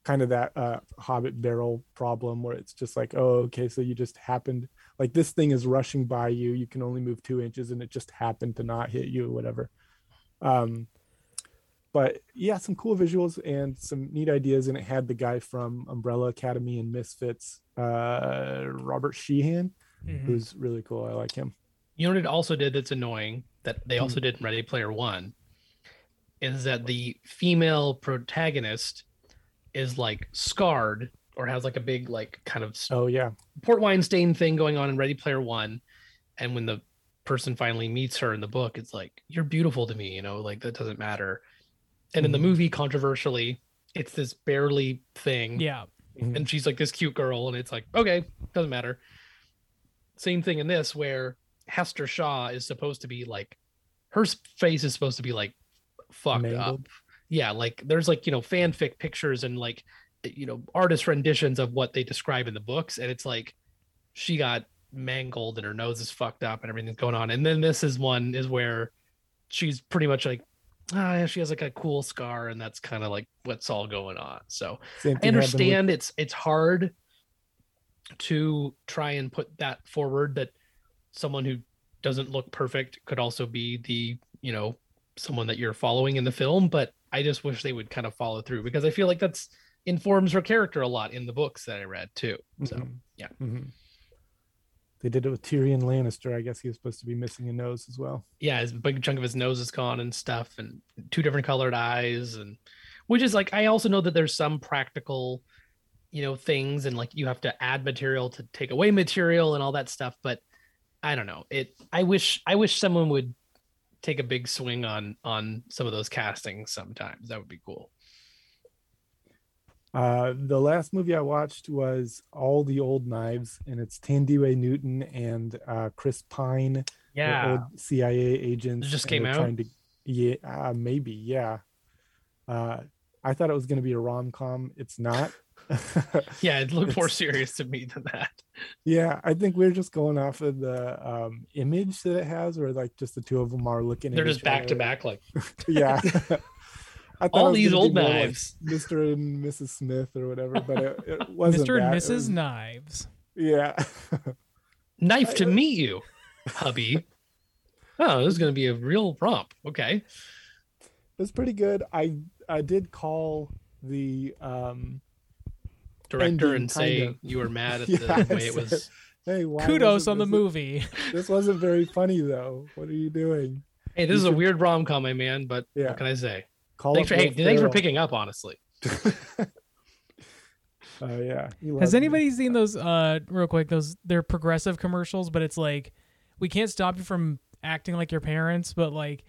kind of that uh hobbit barrel problem where it's just like oh okay so you just happened like this thing is rushing by you. You can only move two inches and it just happened to not hit you or whatever um but yeah some cool visuals and some neat ideas. And it had the guy from umbrella academy and misfits uh robert sheehan Mhm. who's really cool. I like him. You know what it also did that's annoying that they also did in ready player one is that the female protagonist is like scarred or has like a big like kind of Oh yeah. port wine stain thing going on in Ready Player One, and when the person finally meets her in the book, it's like you're beautiful to me, you know, like that doesn't matter. And in the Mhm. movie, controversially, it's this barely thing, Yeah. and she's like this cute girl, and it's like okay, doesn't matter. Same thing in this where Hester Shaw is supposed to be like her face is supposed to be like fucked up yeah like there's like you know fanfic pictures and like you know artist renditions of what they describe in the books and it's like she got mangled and her nose is fucked up and everything's going on and then this is one is where she's pretty much like ah, yeah, she has like a cool scar and that's kind of like what's all going on so i happened with- understand it's it's hard to try and put that forward that someone who doesn't look perfect could also be the you know someone that you're following in the film but i just wish they would kind of follow through because i feel like that's informs her character a lot in the books that i read too so Mhm. yeah. Mhm. They did it with Tyrion Lannister. I guess he was supposed to be missing a nose as well. yeah his big chunk of his nose is gone and stuff and two different colored eyes and which is like i also know that there's some practical you know things and like you have to add material to take away material and all that stuff but i don't know it i wish i wish someone would take a big swing on on some of those castings sometimes that would be cool Uh, the last movie I watched was All the Old Knives, and it's Thandiwe Newton and uh, Chris Pine, yeah old CIA agents. It just came out? Trying to, yeah, uh, maybe, yeah. Uh, I thought it was going to be a rom com. It's not. yeah it looked more serious to me than that yeah, I think we're just going off of the um, image that it has, where like just the two of them are looking. they're at just back to back like Yeah. I thought all was these old more like knives Mr. and Mrs. Smith or whatever, but it, it wasn't. Mr. and that. Mrs. was- Knives. Yeah. knife to meet you hubby oh this is going to be a real romp okay it's pretty good. I I did call the um director and say kinda. you were mad at Yeah, the I way it was. hey Kudos on the this- movie. This wasn't very funny though. What are you doing? Hey, this You is a weird rom com, my man. But Yeah. what can I say? Call Thanks for hey, thanks for picking up. Honestly, Oh yeah. Has loves me. anybody seen those uh real quick those they're progressive commercials but it's like we can't stop you from acting like your parents but like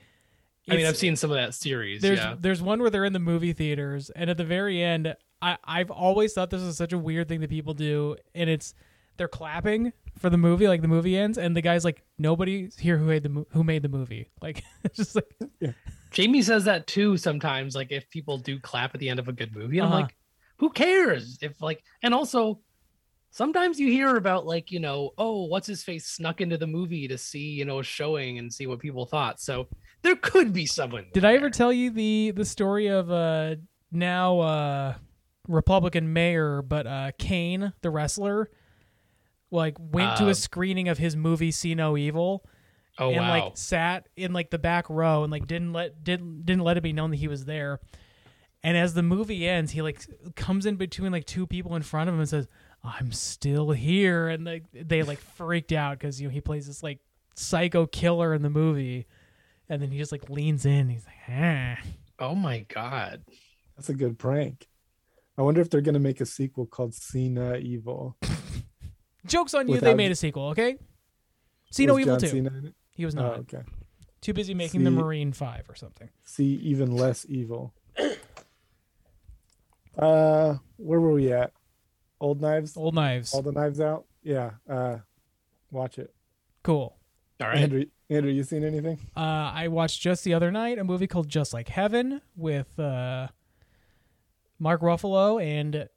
I mean, I've seen some of that series. there's yeah, there's one where they're in the movie theaters and at the very end I I've always thought this was such a weird thing that people do and it's they're clapping for the movie like the movie ends and the guy's like nobody's here who made the mo- who made the movie like it's just like Jamie says that too sometimes. Like if people do clap at the end of a good movie, I'm Uh-huh. like, who cares? If like, and also. Sometimes you hear about like, you know, oh, what's his face snuck into the movie to see, you know, a showing and see what people thought. So there could be someone. Did I ever tell you the the story of uh now uh Republican mayor but uh Kane the wrestler like went to Uh, a screening of his movie See No Evil Oh and wow. like sat in like the back row and like didn't let didn't didn't let it be known that he was there. And as the movie ends, he like comes in between like two people in front of him and says, "I'm still here." And they they like freaked out because you know he plays this like psycho killer in the movie, and then he just like leans in. He's like, "Ah." oh my god. That's a good prank. I wonder if they're gonna make a sequel called Cena Evil. Jokes on you, they made a sequel, okay? Cena No Was Evil John 2. Cena in it? He was Oh, not. okay. Too busy making the Marine 5 or something. See even less evil. Uh, where were we at? Old knives. Old Knives. All the knives out. Yeah. Uh, watch it. Cool. All right. Andrew, Andrew, you seen anything? Uh, I watched just the other night a movie called Just Like Heaven with uh, Mark Ruffalo and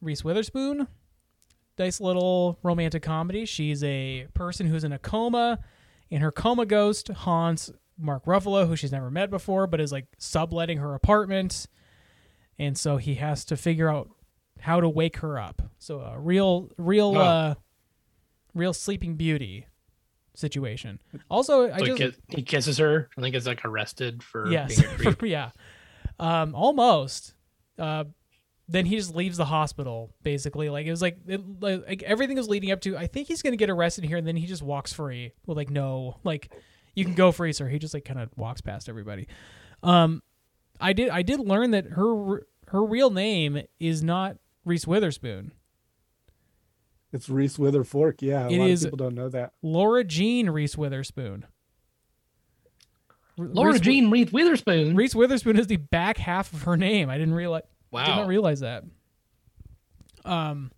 Reese Witherspoon. Nice little romantic comedy. She's a person who's in a coma, and her coma ghost haunts Mark Ruffalo, who she's never met before, but is like subletting her apartment. And so he has to figure out how to wake her up. So a real, real, Oh. uh, real Sleeping Beauty situation. Also, I So he, just kiss- he kisses her I think gets like arrested for yes, being a creep. yeah, um, almost. Uh, then he just leaves the hospital. Basically, like it was like it, like like, everything was leading up to. I think he's gonna get arrested here, and then he just walks free. Well, like no, like you can go free, sir. He just like kind of walks past everybody. Um, I did I did learn that her her real name is not Reese Witherspoon. It's Reese Witherfork. Yeah, a It lot is- of people don't know that. Laura Jean Reese Witherspoon. Laura Reese, Jean Reese Witherspoon. Reese Witherspoon is the back half of her name. I didn't realize. Did wow. not realize that. Um,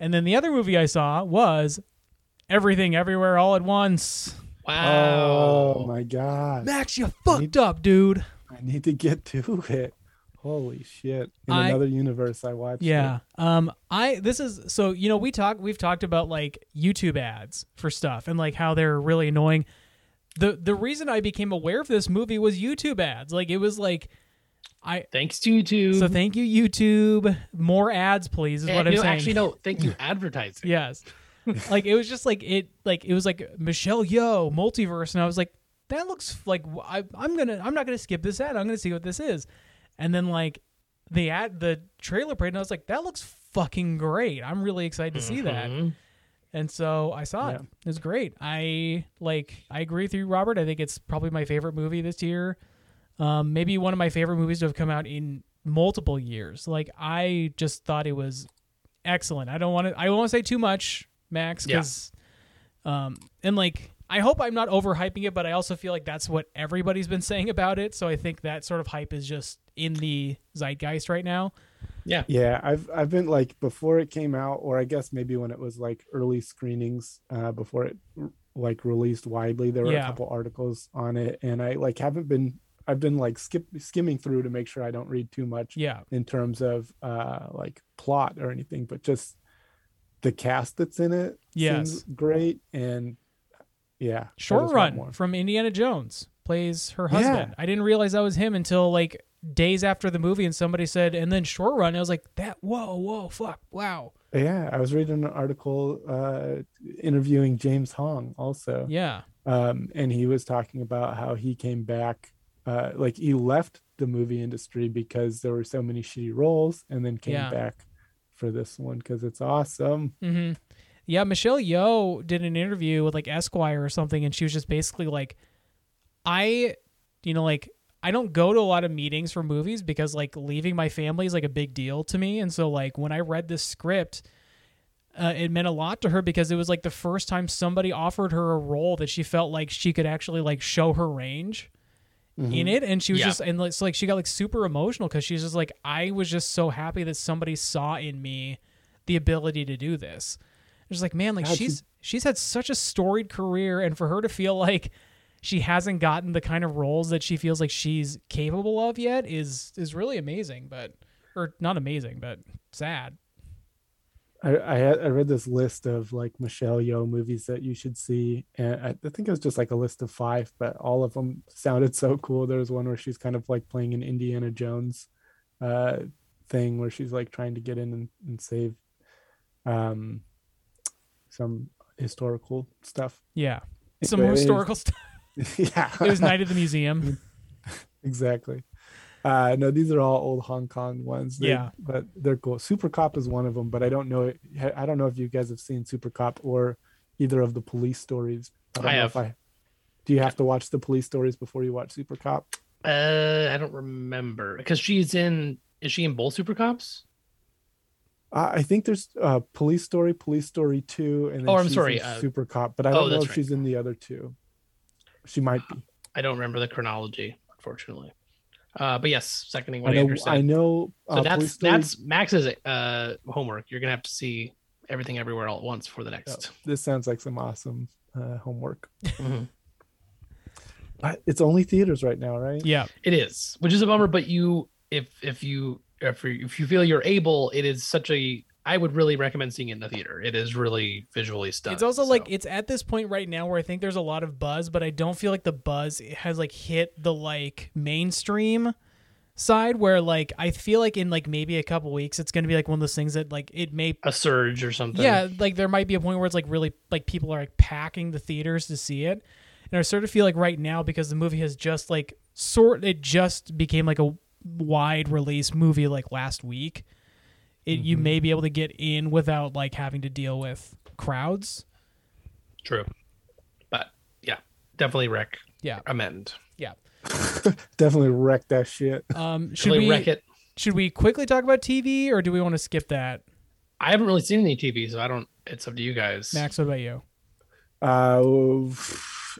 and then the other movie I saw was Everything Everywhere All at Once. wow. Oh my god. Max, you fucked up, dude. I need to get to it. Holy shit. In I- another universe I watched. Yeah. it. Um I this is so you know we talk we've talked about like YouTube ads for stuff and like how they're really annoying. The the reason I became aware of this movie was YouTube ads. Like it was like I Thanks to YouTube. so thank you YouTube. More ads please is what I'm know, saying. Actually, no. Thank you, advertising. Yes. like it was just like it like it was like Michelle Yeoh multiverse and I was like that looks like I, I'm gonna I'm not gonna skip this ad I'm gonna see what this is and then like the ad the trailer played and I was like that looks fucking great I'm really excited to see that Mhm. and so I saw it Yeah. it was great I like I agree with you Robert I think it's probably my favorite movie this year um maybe one of my favorite movies to have come out in multiple years like I just thought it was excellent. I don't want to. I don't say too much, Max, Yeah. because, um, and like I hope I'm not overhyping it, but I also feel like that's what everybody's been saying about it. So I think that sort of hype is just in the zeitgeist right now. Yeah. Yeah, I've I've been like before it came out, or I guess maybe when it was like early screenings, uh, before it like released widely, there were Yeah. a couple articles on it, and I like haven't been I've been like skip skimming through to make sure I don't read too much Yeah, in terms of uh like plot or anything, but just the cast that's in it Yes. seems great, and yeah, Short Round from Indiana Jones plays her Yeah. husband. I didn't realize that was him until like days after the movie, and somebody said, and then Short Round. I was like, that. Whoa, whoa, fuck, wow. Yeah, I was reading an article uh interviewing James Hong also. Yeah, um, and he was talking about how he came back uh, like he left the movie industry because there were so many shitty roles and then came Yeah. back for this one because it's awesome hmm Yeah, Michelle Yeoh did an interview with like Esquire or something, and she was just basically like, I, you know, like I don't go to a lot of meetings for movies because like leaving my family is like a big deal to me, and so like when I read this script. Uh, it meant a lot to her because it was like the first time somebody offered her a role that she felt like she could actually like show her range in mm-hmm. it and she was Yeah. just and like, so like she got like super emotional because she's just like i was just so happy that somebody saw in me the ability to do this. It's like man like God, she's she's had such a storied career and for her to feel like she hasn't gotten the kind of roles that she feels like she's capable of yet is is really amazing but or not amazing but sad I, I had I read this list of like Michelle Yeoh movies that you should see, and I, I think it was just like a list of five, but all of them sounded so cool. There was one where she's kind of like playing an Indiana Jones uh, thing where she's like trying to get in and, and save um, some historical stuff. yeah some is- historical stuff yeah, it was night at the museum exactly. Uh, no, these are all old Hong Kong ones. They- Yeah. but they're cool. Super Cop is one of them, but I don't know. I don't know if you guys have seen Super Cop or either of the police stories. don't I know have. if I. Do you have to watch the police stories before you watch Super Cop? Uh, I don't remember because she's in. Is she in both Super Cops? Uh, I think there's uh, Police Story, Police Story Two, and then Oh, I'm she's sorry, uh, Super Cop. But I oh, don't know if right. she's in the other two. She might be. I don't remember the chronology, unfortunately. Uh, but yes, seconding what I know. Andrew said. I know. So uh, that's Story- that's Max's uh homework. You're gonna have to see everything everywhere all at once for the Oh, next. this sounds like some awesome uh, homework. Mhm. But it's only theaters right now, right? yeah It is, which is a bummer. But you, if if you if you, if you feel you're able, it is such a. I would really recommend seeing it in the theater. It is really visually stunning. It's also so. like it's at this point right now where I think there's a lot of buzz, but I don't feel like the buzz has like hit the like mainstream side where like I feel like in like maybe a couple weeks it's gonna be like one of those things that like it may a surge or something. yeah like there might be a point where it's like really like people are like packing the theaters to see it, and I sort of feel like right now because the movie has just like sort it just became like a wide release movie like last week. It, you may be able to get in without like having to deal with crowds. true. But yeah, definitely wreck. Yeah. amend. Yeah. Definitely wreck that shit. Um, should Definitely we wreck it. should we quickly talk about TV or do we want to skip that? I haven't really seen any TV, so I don't. It's up to you guys. Max, what about you? Uh,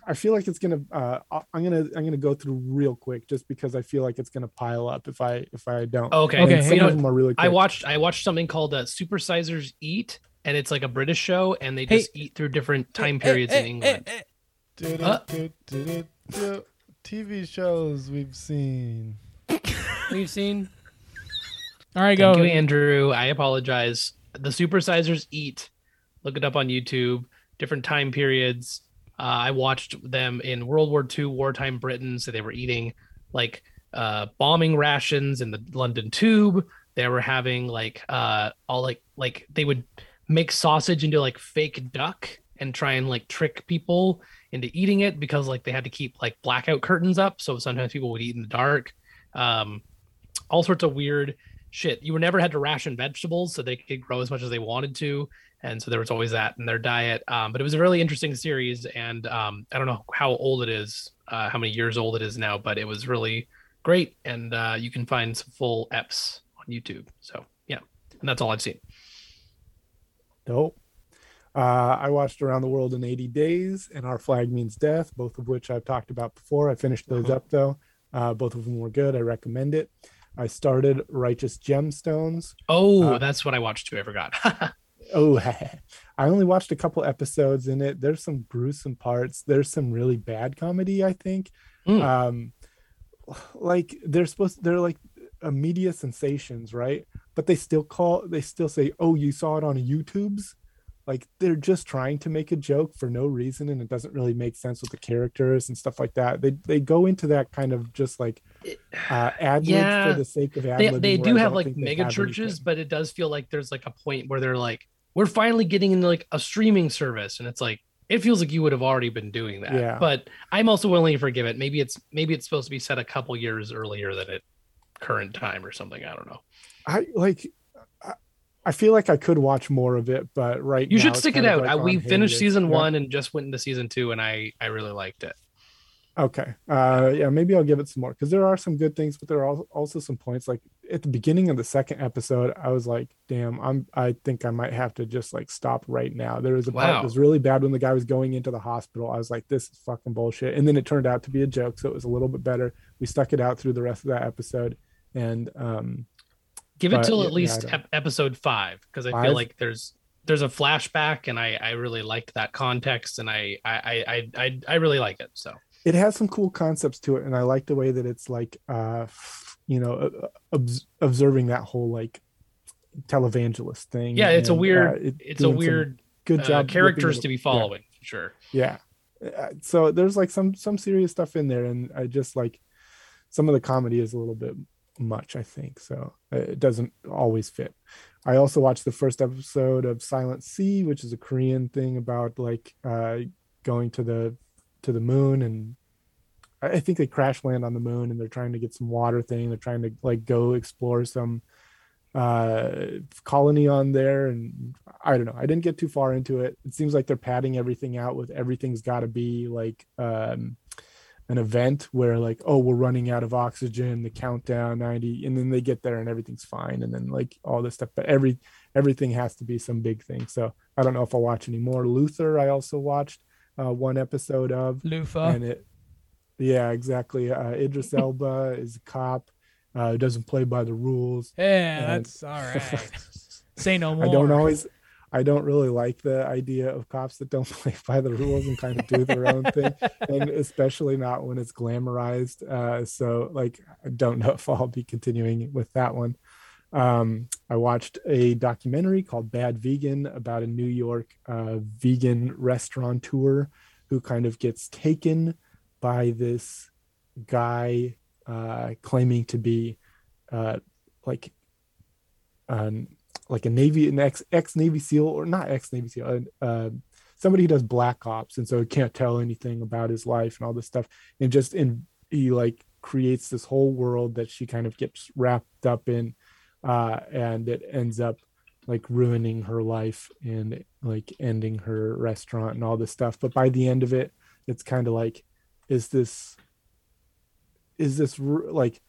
I feel like it's gonna. Uh, I'm gonna. I'm gonna go through real quick, just because I feel like it's gonna pile up if I if I don't. Okay. And Okay, Some you of know, them are really. Quick. I watched. I watched something called uh, Supersizers Eat, and it's like a British show, and they Hey. just eat through different time periods in England. Did Huh? it, did it, did it, TV shows we've seen. We've seen. All right, Thank go. you, Andrew. I apologize. The Supersizers Eat. Look it up on YouTube. Different time periods. Uh, I watched them in World War II wartime Britain. So they were eating like uh, bombing rations in the London Tube. They were having like uh, all like like they would make sausage into like fake duck and try and like trick people into eating it because like they had to keep like blackout curtains up. So sometimes people would eat in the dark. Um, all sorts of weird shit. You were never had to ration vegetables so they could grow as much as they wanted to. And so there was always that in their diet. Um, but it was a really interesting series. And um, I don't know how old it is, uh, how many years old it is now, but it was really great. And uh, you can find some full EPs on YouTube. So yeah, and that's all I've seen. Dope. Uh, I watched Around the World in 80 Days and Our Flag Means Death, both of which I've talked about before. I finished those Uh-huh. up though. Uh, both of them were good. I recommend it. I started Righteous Gemstones. Oh, Uh, that's what I watched too. I forgot. Oh, I only watched a couple episodes in it. There's some gruesome parts. There's some really bad comedy, I think. Mm. Um, like they're supposed they're like a media sensations, right? But they still call they still say, "Oh, you saw it on YouTube's." Like they're just trying to make a joke for no reason, and it doesn't really make sense with the characters and stuff like that. They they go into that kind of just like uh, ad Yeah. for the sake of ad they, they do have like mega churches, but it does feel like there's like a point where they're like, we're finally getting into like a streaming service, and it's like it feels like you would have already been doing that. Yeah. But I'm also willing to forgive it. Maybe it's maybe it's supposed to be set a couple years earlier than it current time or something. I don't know. I like. I, I feel like I could watch more of it, but right You should stick it out. like, on we finished season Yeah. one and just went into season two, and I I really liked it. Okay. Uh, yeah, maybe I'll give it some more because there are some good things, but there are also some points. Like at the beginning of the second episode, I was like, "Damn, I'm. I think I might have to just like stop right now." There was a part that was really bad when the guy was going into the hospital. I was like, "This is fucking bullshit," and then it turned out to be a joke, so it was a little bit better. We stuck it out through the rest of that episode, and um, Give it till at least yeah, ep- episode five because I Five? feel like there's there's a flashback, and I I really liked that context, and I I I I I, really like it. So it has some cool concepts to it and i like the way that it's like uh you know uh, obs- observing that whole like televangelist thing yeah, it's a and, uh, weird it it's a weird good uh, job characters ripping to be following for sure. yeah, yeah. Uh, so there's like some some serious stuff in there and i just like some of the comedy is a little bit much i think so uh, it doesn't always fit i also watched the first episode of silent sea which is a korean thing about like uh going to the to the moon and I I think they crash land on the moon and they're trying to get some water thing. They're trying to like go explore some uh colony on there and I don't know. I didn't get too far into it. It seems like they're padding everything out with everything's got to be like um an event where like oh we're running out of oxygen the countdown 90 and then they get there and everything's fine and then like all this stuff but every everything has to be some big thing so i don't know if i'll watch any more luther i also watched uh, one episode of Lufa. and it yeah exactly uh idris elba is a cop uh who doesn't play by the rules yeah, and- that's all right. Say no more. i don't always i don't really like the idea of cops that don't play by the rules and kind of do their own thing and especially not when it's glamorized uh so like i don't know if i'll be continuing with that one. Um i watched a documentary called bad vegan about a new york uh vegan restaurateur who kind of gets taken by this guy uh claiming to be uh like um like a navy an ex ex navy seal or not ex navy seal uh, somebody who does black ops and so he can't tell anything about his life and all this stuff. And just in he like creates this whole world that she kind of gets wrapped up in uh and it ends up like ruining her life and like ending her restaurant and all this stuff. But by the end of it it's kind of like is this is this like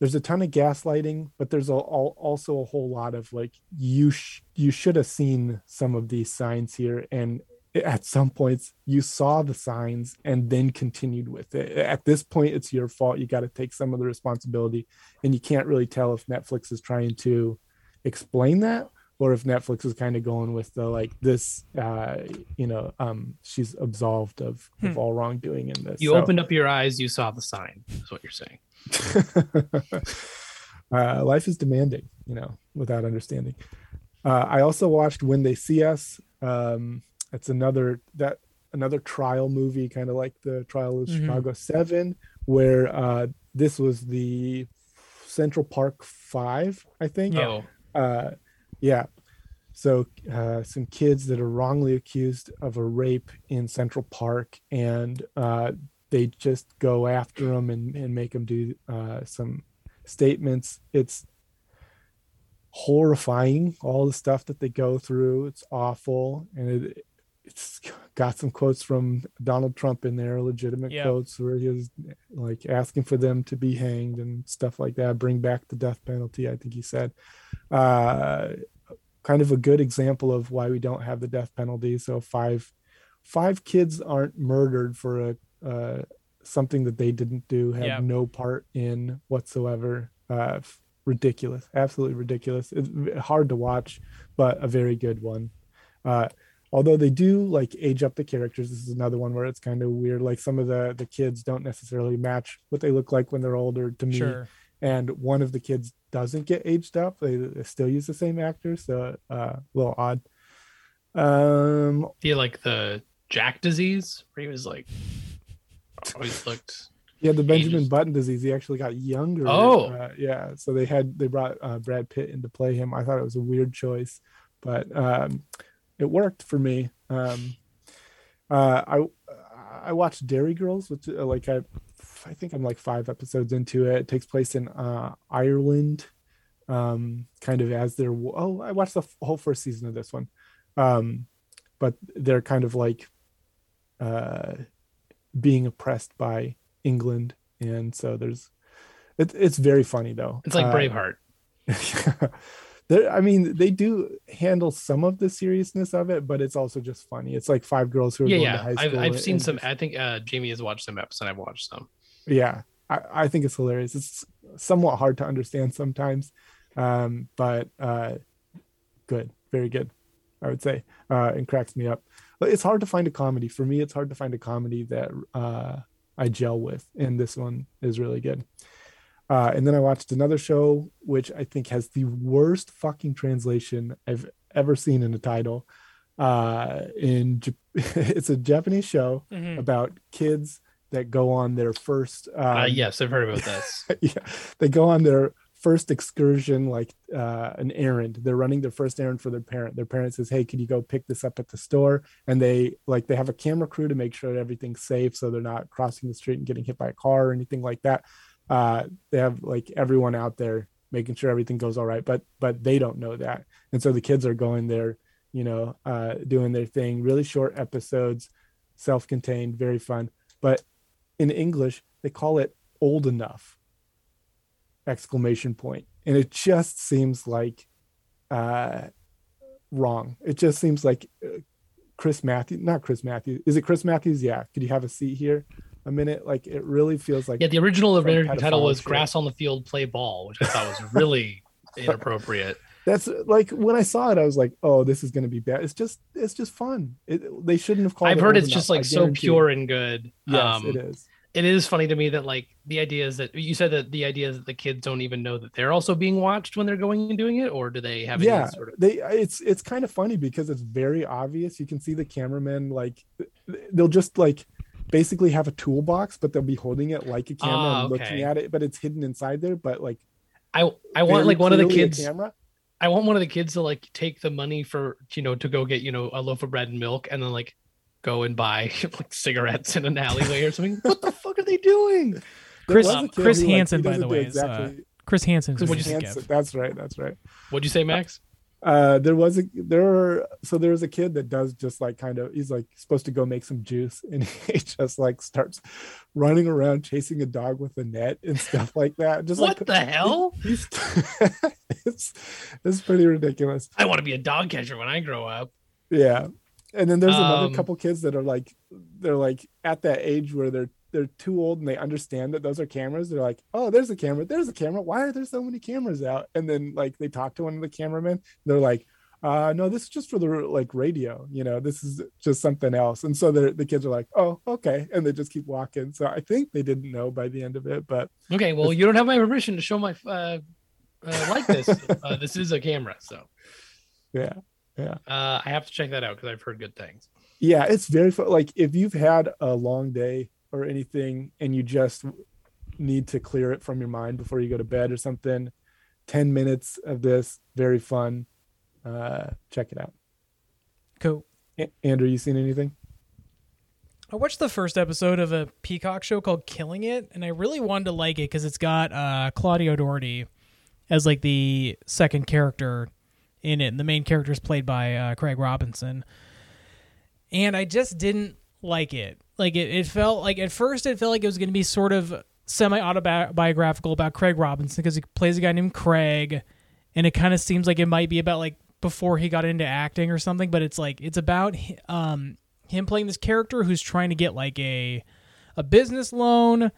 there's a ton of gaslighting, but there's a, al- also a whole lot of like you sh- you should have seen some of these signs here, and at some points you saw the signs and then continued with it. At this point, it's your fault. You got to take some of the responsibility, and you can't really tell if Netflix is trying to explain that or if Netflix is kind of going with the like this, uh, you know, um, she's absolved of, of all wrongdoing in this. You So- opened up your eyes, you saw the sign. Is what you're saying. uh, life is demanding, you know, without understanding. Uh, I also watched When They See Us. Um, it's another that another trial movie, kind of like the trial of Mhm. Chicago Seven, where uh, this was the Central Park Five, I think. Oh, Uh, yeah. So uh, some kids that are wrongly accused of a rape in Central Park, and uh, they just go after them and, and make them do uh, some statements. It's horrifying, all the stuff that they go through. It's awful, and it, it's got some quotes from Donald Trump in there, legitimate Yeah. quotes where he was like asking for them to be hanged and stuff like that, bring back the death penalty. I think he said. Uh, kind of a good example of why we don't have the death penalty. So five five kids aren't murdered for a uh, something that they didn't do, have Yeah. no part in whatsoever. Uh, ridiculous, absolutely ridiculous. It's hard to watch, but a very good one. Uh, although they do like age up the characters. This is another one where it's kind of weird. Like some of the the kids don't necessarily match what they look like when they're older to me Sure. And one of the kids doesn't get aged up. They, they still use the same actor so uh a little odd. Um feel like the Jack disease, where he was like always looked. yeah the benjamin button disease. He actually got younger. Oh. uh, yeah so they had they brought uh, brad pitt in to play him. I thought it was a weird choice but um it worked for me. Um uh i i watched Derry Girls which uh, like i i think i'm like five episodes into it it takes place in uh ireland um kind of as their oh i watched the f- whole first season of this one um but they're kind of like uh being oppressed by england and so there's it, it's very funny though It's like Uh, Braveheart. there i mean they do handle some of the seriousness of it but it's also just funny it's like five girls who are Yeah, going yeah. to high I've, I've seen some. just- I think uh, Jamie has watched some episodes. I've watched some. Yeah I, I think it's hilarious. It's somewhat hard to understand sometimes um but uh good very good i would say uh and cracks me up. But it's hard to find a comedy. For me it's hard to find a comedy that uh i gel with and this one is really good. Uh and then i watched another show which i think has the worst fucking translation i've ever seen in a title. Uh in it's a japanese show Mhm. about kids that go on their first um, uh, yes, I've heard about this. yeah they go on their first excursion like uh an errand. They're running their first errand for their parent. Their parent says hey can you go pick this up at the store? And they like they have a camera crew to make sure everything's safe so they're not crossing the street and getting hit by a car or anything like that. Uh they have like everyone out there making sure everything goes all right but but they don't know that. And so the kids are going there you know uh doing their thing. Really short episodes self-contained very fun. But in english they call it old enough exclamation point. and it just seems like uh wrong. It just seems like uh, chris matthews not chris matthews is it chris matthews? Yeah. Could you have a seat here a minute? Like it really feels like Yeah, the original American title was pedophile "Grass on the Field, Play Ball," which I thought was really inappropriate. that's like when i saw it i was like oh this is going to be bad. It's just it's just fun. It, they shouldn't have called I've heard it's just enough, I like so pure and good. yes Um, it is it is funny to me that like the idea is that you said that the idea is that the kids don't even know that they're also being watched when they're going and doing it, or do they have yeah sort of they it's it's kind of funny because it's very obvious. You can see the cameraman like they'll just like basically have a toolbox but they'll be holding it like a camera Ah, and looking at it but it's hidden inside there but like I I want like one of the kids camera. I want one of the kids to like take the money for you know to go get you know a loaf of bread and milk and then like go and buy like cigarettes in an alleyway or something. what the fuck are they doing? Chris- was a kid Chris who, like, Hansen, by the do way, is, uh, Chris Hansen. What'd you? Hansen, gift. that's right that's right What'd you say, Max? uh there was a there were so there was a kid that does just like kind of he's like supposed to go make some juice and he just like starts running around chasing a dog with a net and stuff like that just what like the hell? he's, it's it's pretty ridiculous I want to be a dog catcher when I grow up. yeah and then there's another Um, couple kids that are like they're like at that age where they're they're too old and they understand that those are cameras. They're like oh there's a camera there's a camera. Why are there so many cameras out? And then like they talk to one of the cameramen. They're like uh no this is just for the like radio you know this is just something else. And so the the kids are like oh okay. And they just keep walking. So i think they didn't know by the end of it but Okay, well, you don't have my permission to show my uh, uh like this. uh, this is a camera, so. Yeah uh, I have to check that out because I've heard good things. yeah it's very fun like if you've had a long day or anything and you just need to clear it from your mind before you go to bed or something 10 minutes of this very fun uh check it out Cool. A- andrew you seen anything I watched the first episode of a Peacock show called Killing It, and I really wanted to like it because it's got uh, Claudia O'Doherty as like the second character in it, and the main character is played by uh, Craig Robinson. And I just didn't like it. Like it, it felt like at first it felt like it was going to be sort of semi autobiographical about Craig Robinson because he plays a guy named Craig, and it kind of seems like it might be about like before he got into acting or something. But it's like it's about um him playing this character who's trying to get like a a business loan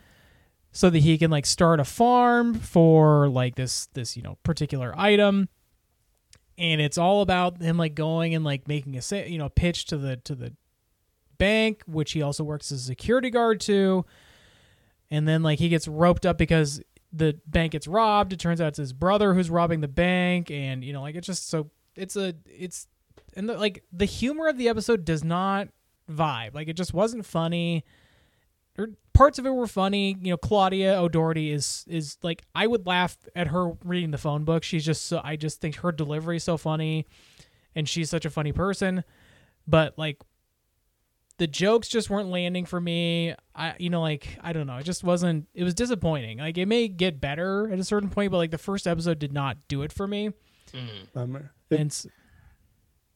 so that he can like start a farm for like this this you know particular item and it's all about him like going and like making a you know pitch to the to the bank which he also works as a security guard to. And then like he gets roped up because the bank gets robbed. It turns out it's his brother who's robbing the bank. And you know like it's just so it's a it's and the, like the humor of the episode does not vibe. Like it just wasn't funny parts of it were funny. You know, Claudia O'Doherty is is like I would laugh at her reading the phone book. She's just so I just think her delivery is so funny, and she's such a funny person. But like, the jokes just weren't landing for me. I you know like I don't know. It just wasn't. It was disappointing. Like it may get better at a certain point, but like the first episode did not do it for me. Mm. Bummer. It- And s-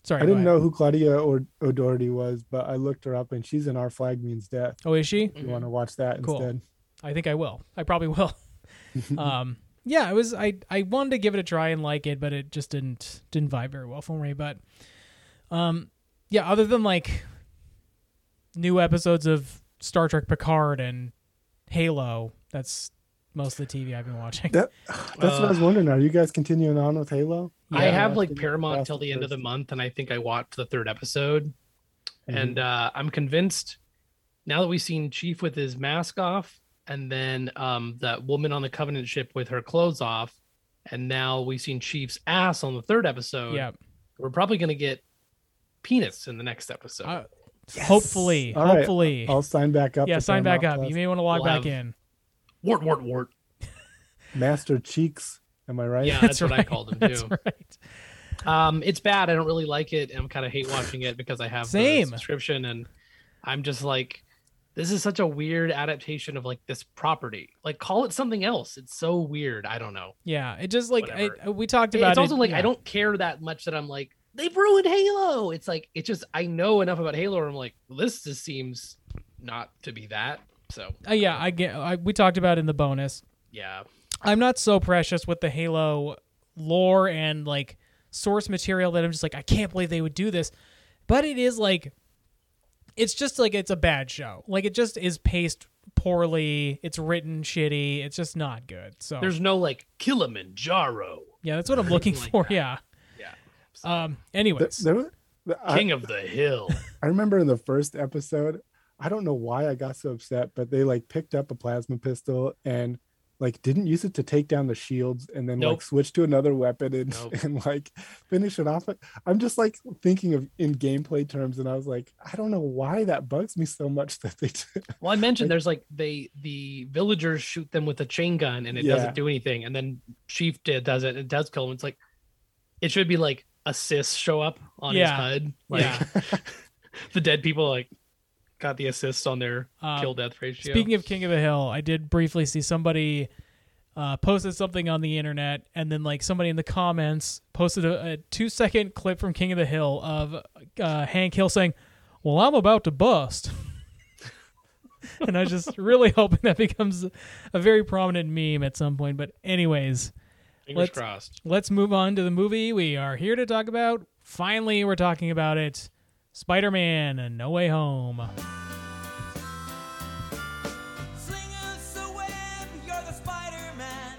sorry, I didn't know who Claudia or O'Doherty was, but I looked her up and she's in Our Flag Means Death. Oh, is she? If you want to watch that Cool. instead. I think I will. I probably will. um, yeah, it was. I I wanted to give it a try and like it, but it just didn't didn't vibe very well for me. But, um, yeah. Other than like new episodes of Star Trek Picard and Halo, that's most of the TV I've been watching. That, that's what I was wondering. Are you guys continuing on with Halo? I have like Paramount till the end of the month, and I think I watched the third episode. Mm-hmm. And uh, I'm convinced now that we've seen Chief with his mask off, and then um, that woman on the Covenant ship with her clothes off, and now we've seen Chief's ass on the third episode. yeah. we're probably gonna get penis in the next episode. Uh, Hopefully, All right. hopefully. I'll sign back up. yeah, sign back up. Plus. You may want to log We'll back have- in. Wart, wart, wart. Master Cheeks. Am I right? Yeah, that's, what I called him That's too. right. Um, it's bad. I don't really like it. and I'm kind of hate watching it because I have Same. the subscription, and I'm just like, this is such a weird adaptation of like this property. Like, call it something else. It's so weird. I don't know. Yeah, it just like I, we talked about. It's also like yeah. I don't care that much that I'm like they've ruined Halo. It's like it's just I know enough about Halo. Where I'm like, this just seems not to be that. So Uh, yeah, I get. I, we talked about it in the bonus. yeah, I'm not so precious with the Halo lore and like source material that I'm just like I can't believe they would do this. But it is like it's just like it's a bad show. Like it just is paced poorly. It's written shitty. It's just not good. So there's no like Kilimanjaro, yeah, that's what I'm looking like for. that. Yeah. Yeah. Um. Th- Anyways, there was- the- I, King of the Hill. I remember in the first episode, I don't know why I got so upset, but they like picked up a plasma pistol and like didn't use it to take down the shields and then Nope. like switch to another weapon and, Nope. and like finish it off. I'm just like thinking of in gameplay terms, and I was like, I don't know why that bugs me so much that they did. Well, I mentioned there's like they the villagers shoot them with a chain gun and it Yeah. doesn't do anything, and then Chief did does it. It does kill him. It's like it should be like assists show up on Yeah. his HUD. Like yeah. the dead people like got the assists on their Um, kill death ratio. Speaking of King of the Hill, I did briefly see somebody uh, posted something on the internet, and then like somebody in the comments posted a, a two second clip from King of the Hill of uh, Hank Hill saying, "Well, I'm about to bust." and I was just really hoping that becomes a very prominent meme at some point. But anyways, Fingers Let's- crossed. let's move on to the movie we are here to talk about. Finally, we're talking about it. Spider-Man: No Way Home. Sling us a web, you're the Spider-Man.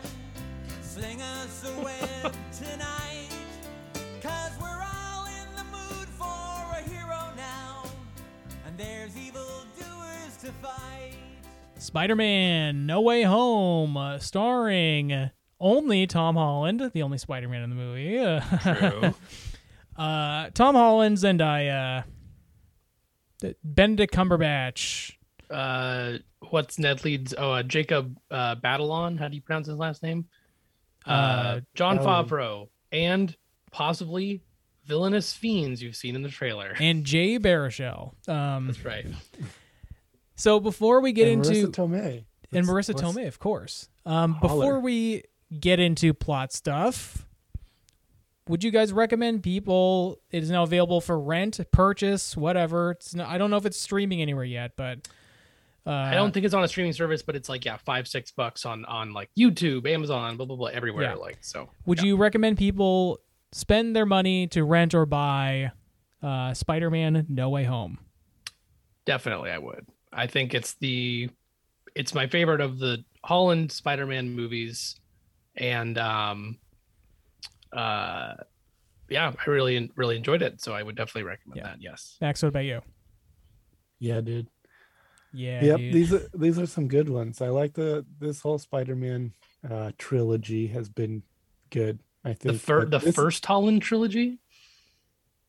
Sling us a web tonight. Cause we're all in the mood for a hero now. And there's evil doers to fight. Spider-Man: No Way Home, uh, starring only Tom Holland, the only Spider-Man in the movie. True. uh, Tom Holland, Zendaya, uh, Benedict Cumberbatch, uh, what's Ned Leeds? Oh, uh, Jacob uh, Batalon. How do you pronounce his last name? Uh, Uh, Jon oh. Favreau, and possibly villainous fiends you've seen in the trailer. and Jay Baruchel. Um, That's right. so before we get and into Marisa Tomei. and Marisa let's- Tomei, of course. Um, before we get into plot stuff, would you guys recommend people? It is now available for rent, purchase, whatever. It's not, I don't know if it's streaming anywhere yet, but uh, I don't think it's on a streaming service, but it's like yeah, five six bucks on on like YouTube, Amazon, blah blah blah, everywhere. Yeah. Like so. Would yeah. you recommend people spend their money to rent or buy uh, Spider-Man: No Way Home? Definitely, I would. I think it's the it's my favorite of the Holland Spider-Man movies, and um, uh, yeah, I really really enjoyed it. So I would definitely recommend Yeah. that. Yes. Max, what about you? Yeah, dude. Yeah, yep, dude. these are these are some good ones. I like the this whole Spider-Man uh trilogy has been good. I The think fir- but the this- first Holland trilogy,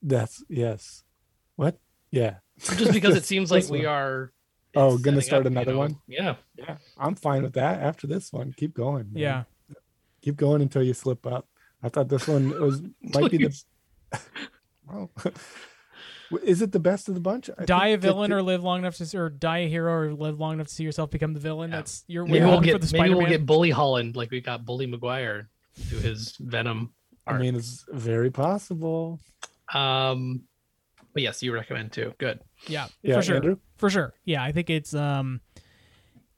That's yes. What? Yeah. just because it seems like we one. are. Oh, gonna start up, you another know? one? Yeah. Yeah, I'm fine with that. After this one, keep going. man. yeah. keep going until you slip up. I thought this one was might be the. Well, is it the best of the bunch? I die a think that villain the- or live long enough to, or die a hero or live long enough to see yourself become the villain. Yeah. That's you're Maybe we're we'll get for the maybe Spider-Man. we'll get Bully Holland like we got Bully Maguire to his Venom. I mean, it's very possible. Um, but yes, you recommend too. Good. Yeah, Yeah, for sure. Andrew? For sure. Yeah, I think it's um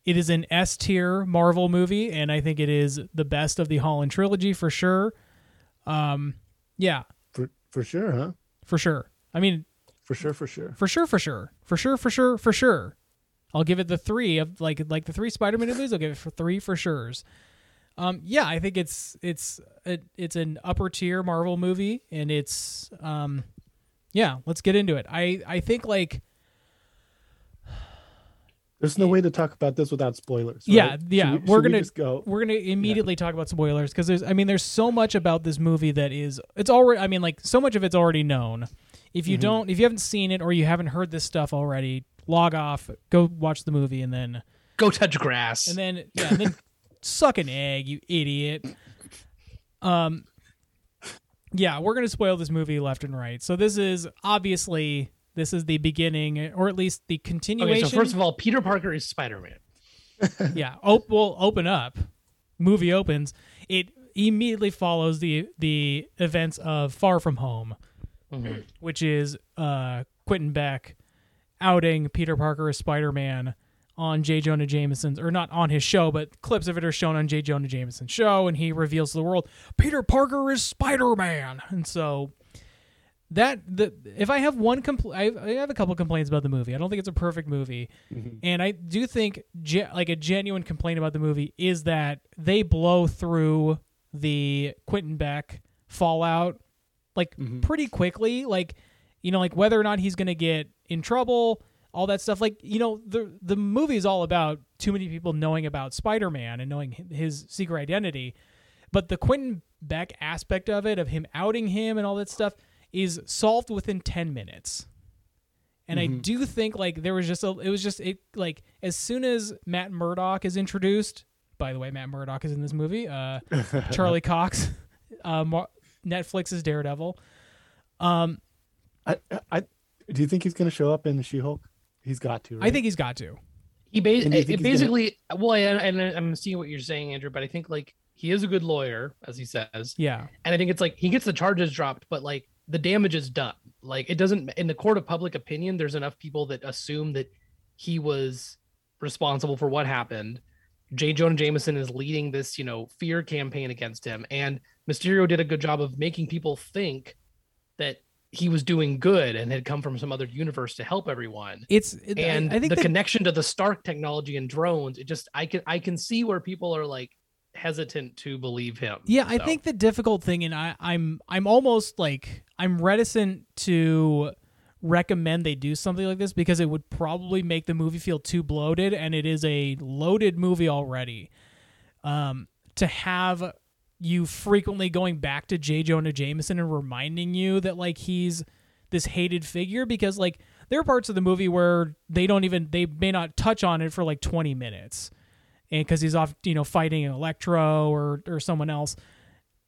it is an S tier Marvel movie and I think it is the best of the Holland trilogy for sure. Um yeah, For for sure, huh? for sure. I mean, For sure, for sure. for sure for sure. For sure for sure for sure. I'll give it the 3 of like like the 3 Spider-Man movies, I'll give it for 3 for sure's. Um yeah, I think it's it's it, it's an upper tier Marvel movie and it's um yeah, let's get into it. I I think like There's no way to talk about this without spoilers. Yeah, right? yeah, Should we- we're gonna just go. we're gonna immediately talk about spoilers because there's I mean there's so much about this movie that is it's already I mean like so much of it's already known. If Mm-hmm. you don't if you haven't seen it or you haven't heard this stuff already, log off, go watch the movie and then Go touch grass. and then yeah, and then suck an egg, you idiot. Um yeah, we're gonna spoil this movie left and right. So this is obviously this is the beginning or at least the continuation. okay, so first of all, Peter Parker is Spider Man. yeah op- will open up. Movie opens. It immediately follows the the events of far from home which is uh quentin beck outing peter parker as spider-man on j. Jonah jameson's or not on his show but clips of it are shown on j. Jonah jameson's show and he reveals to the world peter parker is spider-man! And so that the if I have one compl- I, have a couple complaints about the movie. I don't think it's a perfect movie, mm-hmm. and I do think ge- like a genuine complaint about the movie is that they blow through the Quentin Beck fallout like mm-hmm. pretty quickly. Like you know, like whether or not he's gonna get in trouble, all that stuff. Like you know, the the movie is all about too many people knowing about Spider Man and knowing his secret identity. But the Quentin Beck aspect of it, of him outing him and all that stuff, is solved within 10 minutes. And I do think like there was just a, it was just it like as soon as Matt Murdock is introduced. By the way, Matt Murdock is in this movie. Uh, Charlie Cox, uh, Mar- Netflix's Daredevil. Um, I, I, do you think he's going to show up in the She-Hulk? He's got to. Right? I think he's got to. He ba- And do you think it he's gonna- basically well, and, and I'm seeing what you're saying, Andrew, but I think like he is a good lawyer, as he says, Yeah. and I think it's like he gets the charges dropped, but like the damage is done. Like it doesn't in the court of public opinion. There's enough people that assume that he was responsible for what happened. J. Jonah Jameson is leading this, you know, fear campaign against him, and Mysterio did a good job of making people think that he was doing good and had come from some other universe to help everyone It's it, I- and I, think the that- connection to the Stark technology and drones, it just I can I can see where people are like hesitant to believe him. Yeah, I think the difficult thing, and I, I'm I'm almost like I'm reticent to recommend they do something like this because it would probably make the movie feel too bloated, and it is a loaded movie already. Um, to have you frequently going back to J. Jonah Jameson and reminding you that like he's this hated figure because like there are parts of the movie where they don't even they may not touch on it for like 20 minutes and because he's off you know fighting electro or or someone else.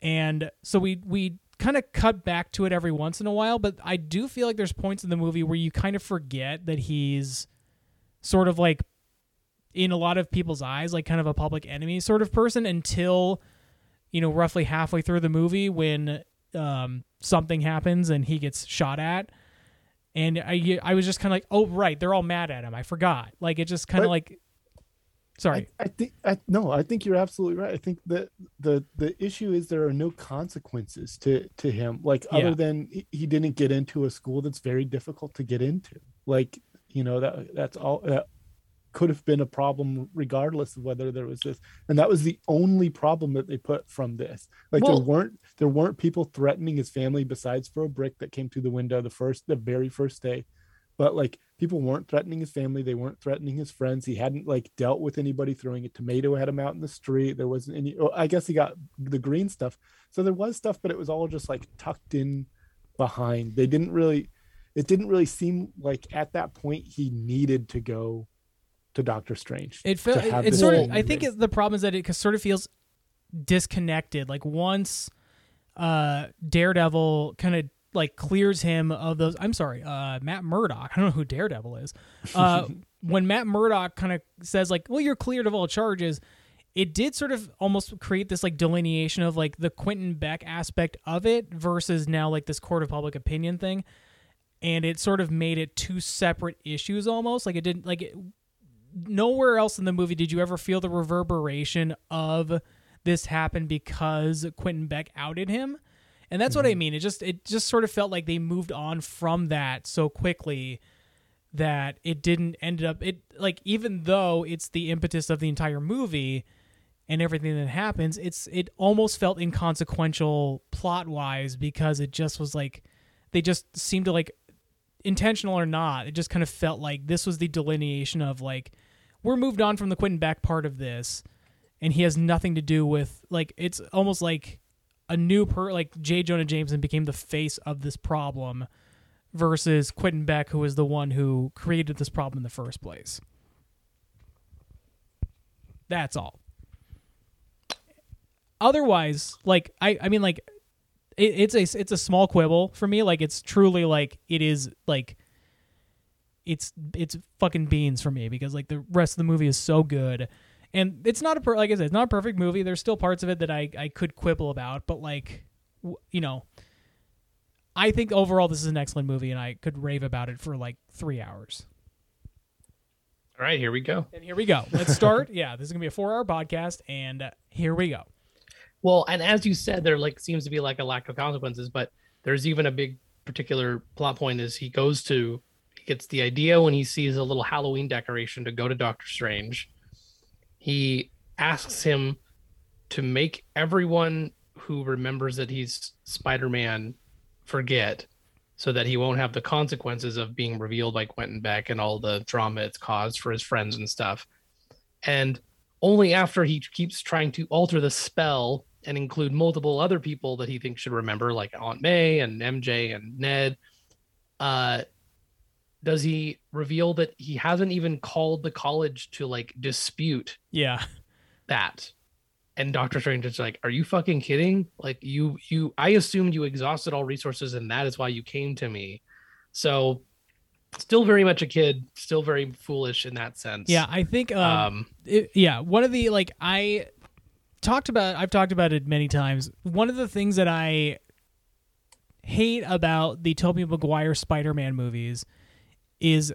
And so we we kind of cut back to it every once in a while but i do feel like there's points in the movie where you kind of forget that he's sort of like in a lot of people's eyes like kind of a public enemy sort of person until you know roughly halfway through the movie when um something happens and he gets shot at. And i i was just kind of like oh right they're all mad at him. I forgot. Like it just kind of like sorry I, I think I no, I think you're absolutely right. I think that the the issue is there are no consequences to to him, like Yeah. other than he, didn't get into a school that's very difficult to get into. Like you know that that's all that could have been a problem regardless of whether there was this, and that was the only problem that they put from this. Like Well- there weren't there weren't people threatening his family besides for a brick that came through the window the first the very first day but like people weren't threatening his family they weren't threatening his friends he hadn't like dealt with anybody throwing a tomato at him out in the street there wasn't any oh, i guess he got the green stuff so there was stuff but it was all just like tucked in behind they didn't really it didn't really seem like at that point he needed to go to doctor strange It felt it's this sort of. I think it, the problem is that it sort of feels disconnected. Like once uh Daredevil kind of like clears him of those. I'm sorry, uh Matt Murdock. I don't know who Daredevil is. Uh, when Matt Murdock kind of says like, "Well, you're cleared of all charges." It did sort of almost create this like delineation of like the Quentin Beck aspect of it versus now like this court of public opinion thing and it sort of made it two separate issues almost like it didn't like it, nowhere else in the movie did you ever feel the reverberation of this happened because Quentin Beck outed him. And that's what I mm-hmm. mean. It just it just sort of felt like they moved on from that so quickly that it didn't end up it like even though it's the impetus of the entire movie and everything that happens, it's it almost felt inconsequential plot wise because it just was like they just seemed to like intentional or not, it just kind of felt like this was the delineation of like we're moved on from the Quentin Beck part of this, and he has nothing to do with like it's almost like a new per like J. Jonah Jameson became the face of this problem versus Quentin Beck, who was the one who created this problem in the first place. That's all. Otherwise, like I, I mean, like it, it's a it's a small quibble for me. Like it's truly like it is like it's it's fucking beans for me because like the rest of the movie is so good, and it's not a per- like I said, it's not a perfect movie. There's still parts of it that I I could quibble about, but like w- you know, I think overall this is an excellent movie, and I could rave about it for like three hours. All right, here we go. And here we go. Let's start. yeah, this is gonna be a four hour podcast, and uh, here we go. Well, and as you said, there like seems to be like a lack of consequences, but there's even a big particular plot point is he goes to he gets the idea when he sees a little Halloween decoration to go to Doctor Strange. He asks him to make everyone who remembers that he's Spider-Man forget so that he won't have the consequences of being revealed by Quentin Beck and all the drama it's caused for his friends and stuff. And only after he keeps trying to alter the spell and include multiple other people that he thinks should remember, like Aunt May and MJ and Ned, uh, does he reveal that he hasn't even called the college to like dispute Yeah, that? And Doctor Strange is like, "Are you fucking kidding? Like you, you, I assumed you exhausted all resources, and that is why you came to me." So still very much a kid, still very foolish in that sense. Yeah, I think. Um, Um, it, yeah, one of the like I talked about. I've talked about it many times. One of the things that I hate about the Tobey Maguire Spider-Man movies is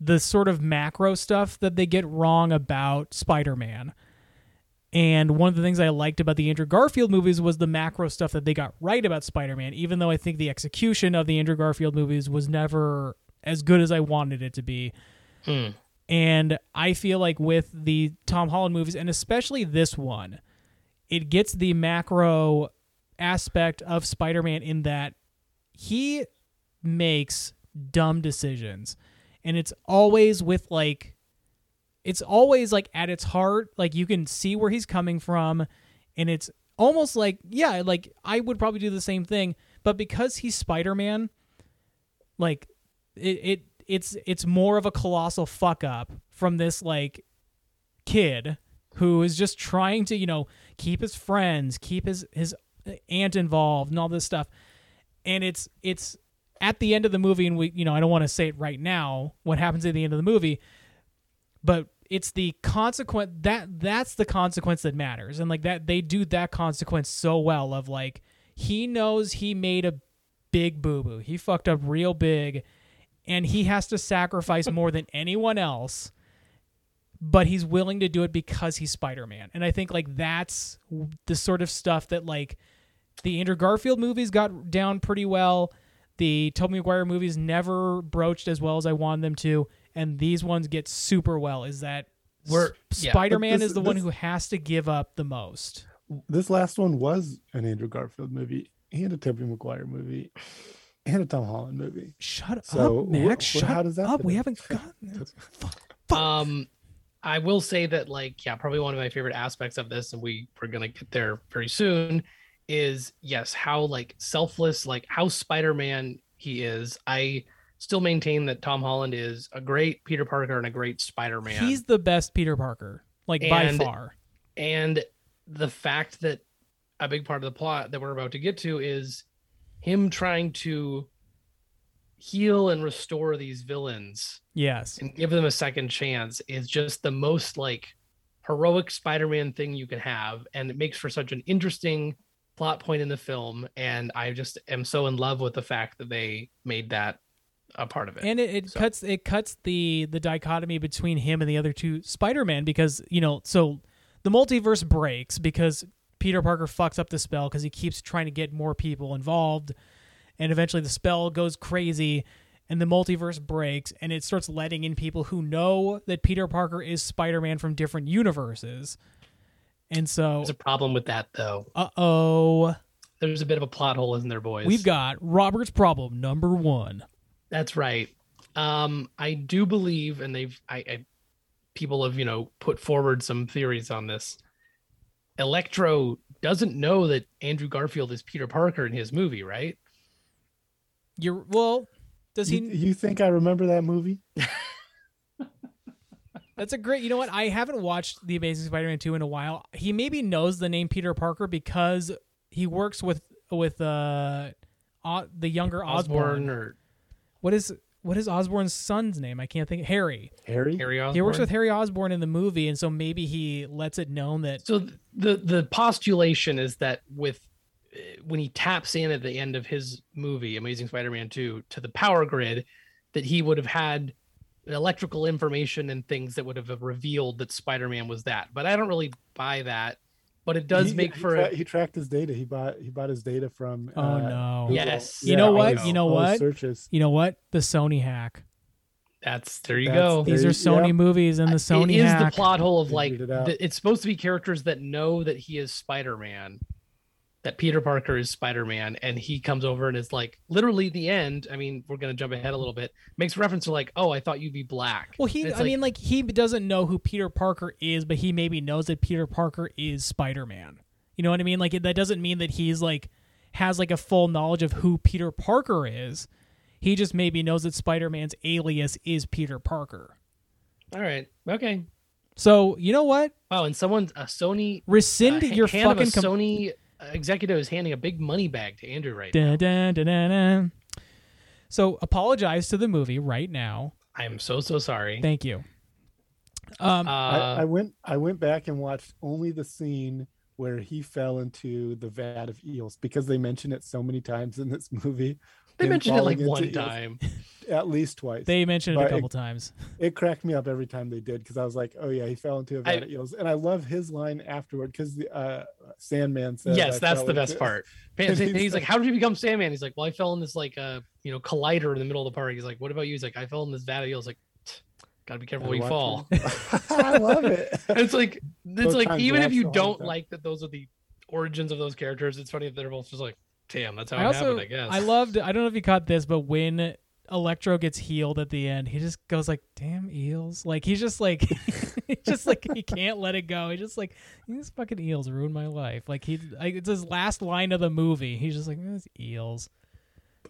the sort of macro stuff that they get wrong about Spider-Man. And one of the things I liked about the Andrew Garfield movies was the macro stuff that they got right about Spider-Man, even though I think the execution of the Andrew Garfield movies was never as good as I wanted it to be. hmm. And I feel like with the Tom Holland movies, and especially this one, it gets the macro aspect of Spider Man in that he makes dumb decisions. And it's always with like, it's always like at its heart, like you can see where he's coming from. And it's almost like, yeah, like I would probably do the same thing. But because he's Spider Man, like it, it it's it's more of a colossal fuck up from this like kid who is just trying to you know keep his friends keep his his uh, aunt involved and all this stuff and it's it's at the end of the movie and we you know i don't want to say it right now what happens at the end of the movie but it's the consequence that that's the consequence that matters. And like that they do that consequence so well of like he knows he made a big boo-boo. He fucked up real big and he has to sacrifice more than anyone else but he's willing to do it because he's spider-man. And i think like that's the sort of stuff that like the andrew garfield movies got down pretty well the tobey maguire movies never broached as well as i wanted them to and these ones get super well. Is that We're- S- yeah. spider-man this- is the one who has to give up the most. This last one was an Andrew Garfield movie and a Tobey Maguire movie and a Tom Holland movie. shut So, up max. wh- shut how does that up. Fit we haven't gotten Um, I will say that, like, yeah, probably one of my favorite aspects of this, and we we're gonna get there very soon, is yes, how like selfless, like how Spider-Man he is. I still maintain that Tom Holland is a great Peter Parker and a great Spider-Man. he's the best peter parker like by far and the fact that a big part of the plot that we're about to get to is him trying to heal and restore these villains yes and give them a second chance is just the most like heroic Spider-Man thing you can have, and it makes for such an interesting plot point in the film. And I just am so in love with the fact that they made that a part of it. and it, it So- cuts it cuts the the dichotomy between him and the other two spider-man because you know so the multiverse breaks because peter parker fucks up the spell because he keeps trying to get more people involved and eventually the spell goes crazy and the multiverse breaks and it starts letting in people who know that peter parker is spider-man from different universes and so There's a problem with that though. uh-oh There's a bit of a plot hole, isn't there, boys? we've got robert's problem number one That's right. Um, I do believe, and they've, I, I, people have, you know, put forward some theories on this. Electro doesn't know that Andrew Garfield is Peter Parker in his movie, right? you're well does he You, you think I remember that movie? That's a great. You know what? I haven't watched The Amazing Spider-Man 2 in a while. He maybe knows the name Peter Parker because he works with with uh o- the younger Osborn. Osborn or What is what is Osborn's son's name? I can't think. Harry. Harry? Harry Osborn. He works with Harry Osborn in the movie, and so maybe he lets it known that So the the postulation is that with uh, when he taps in at the end of his movie Amazing Spider-Man 2 to the power grid that he would have had electrical information and things that would have revealed that Spider-Man was that. But I don't really buy that. But it does He- make he for tra- he tracked his data. He bought he bought his data from. Oh, uh, no. Google. Yes. You know what? his- You know all his what? Searches. you know what the Sony hack. that's there you That's go. the- These are Sony yeah. movies and the Sony it is hack. the plot hole of like it the, it's supposed to be characters that know that he is Spider-Man, that Peter Parker is Spider-Man, and he comes over and is like literally the end. I mean, we're gonna jump ahead a little bit. Makes reference to like, oh, I thought you'd be black. Well, he, I mean, like he doesn't know who Peter Parker is, but he maybe knows that Peter Parker is Spider Man. You know what I mean? Like that doesn't mean that he's like has like a full knowledge of who Peter Parker is. He just maybe knows that Spider Man's alias is Peter Parker. all right, okay. So you know what? Wow, and someone a Sony Rescind uh, your hand of a fucking. Com- Sony executive is handing a big money bag to Andrew right now. Dun, dun, dun, dun, dun. So apologize to the movie right now. I am so so sorry. Thank you. Um, uh, I, I went I went back and watched only the scene where he fell into the vat of eels because they mention it so many times in this movie. they him mentioned it like one into eels. time. at least twice. they mentioned it a but it- couple times. it cracked me up every time they did because I was like, oh yeah, he fell into a vat I- of eels, and I love his line afterward because the uh, Sandman says, yes, "I that's the best part. And he's, he's like, like- "How did you become Sandman?" He's like, "Well, I fell in this like uh you know collider in the middle of the park." He's like, "What about you?" He's like, "I fell in this vat of eels." Like, gotta be careful where you fall. I love it. It's like it's Both like even if you don't time. like that those are the origins of those characters, it's funny that they're both just like, "Damn, that's how I it also happened." I guess. I loved. I don't know if you caught this, but when Electro gets healed at the end, he just goes like, "Damn eels!" Like he's just like, he's just like he can't let it go. He's just like, "These fucking eels ruined my life." Like he, like it's his last line of the movie. He's just like, "These eels."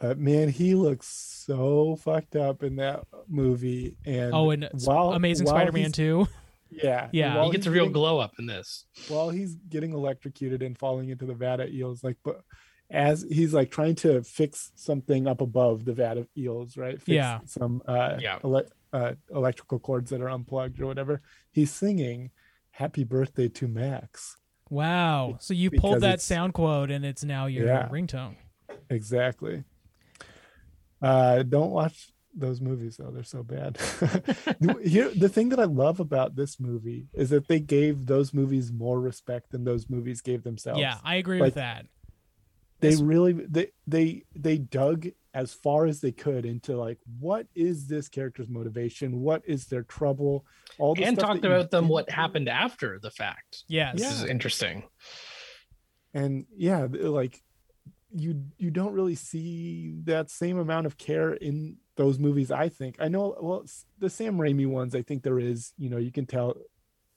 But man, he looks so fucked up in that movie. And Oh, and while Amazing while Spider-Man he's- two. Yeah, Yeah. he gets a real getting- glow up in this. while he's getting electrocuted and falling into the vat of eels, like, but as he's like trying to fix something up above the vat of eels, right? Fix Yeah. Some uh, Yeah. ele- uh, electrical cords that are unplugged or whatever. He's singing "Happy Birthday to Max." Wow. So you pulled that sound quote, and it's now your Yeah. ringtone. Exactly. Uh, don't watch those movies though; they're so bad. Here, the thing that I love about this movie is that they gave those movies more respect than those movies gave themselves. Yeah, I agree Like, with that. They This- really they they they dug as far as they could into like what is this character's motivation what is their trouble all the and stuff talked that you about them what happened after the fact. Yes. This is interesting. and yeah like you you don't really see that same amount of care in those movies i think i know well the sam raimi ones i think there is you know you can tell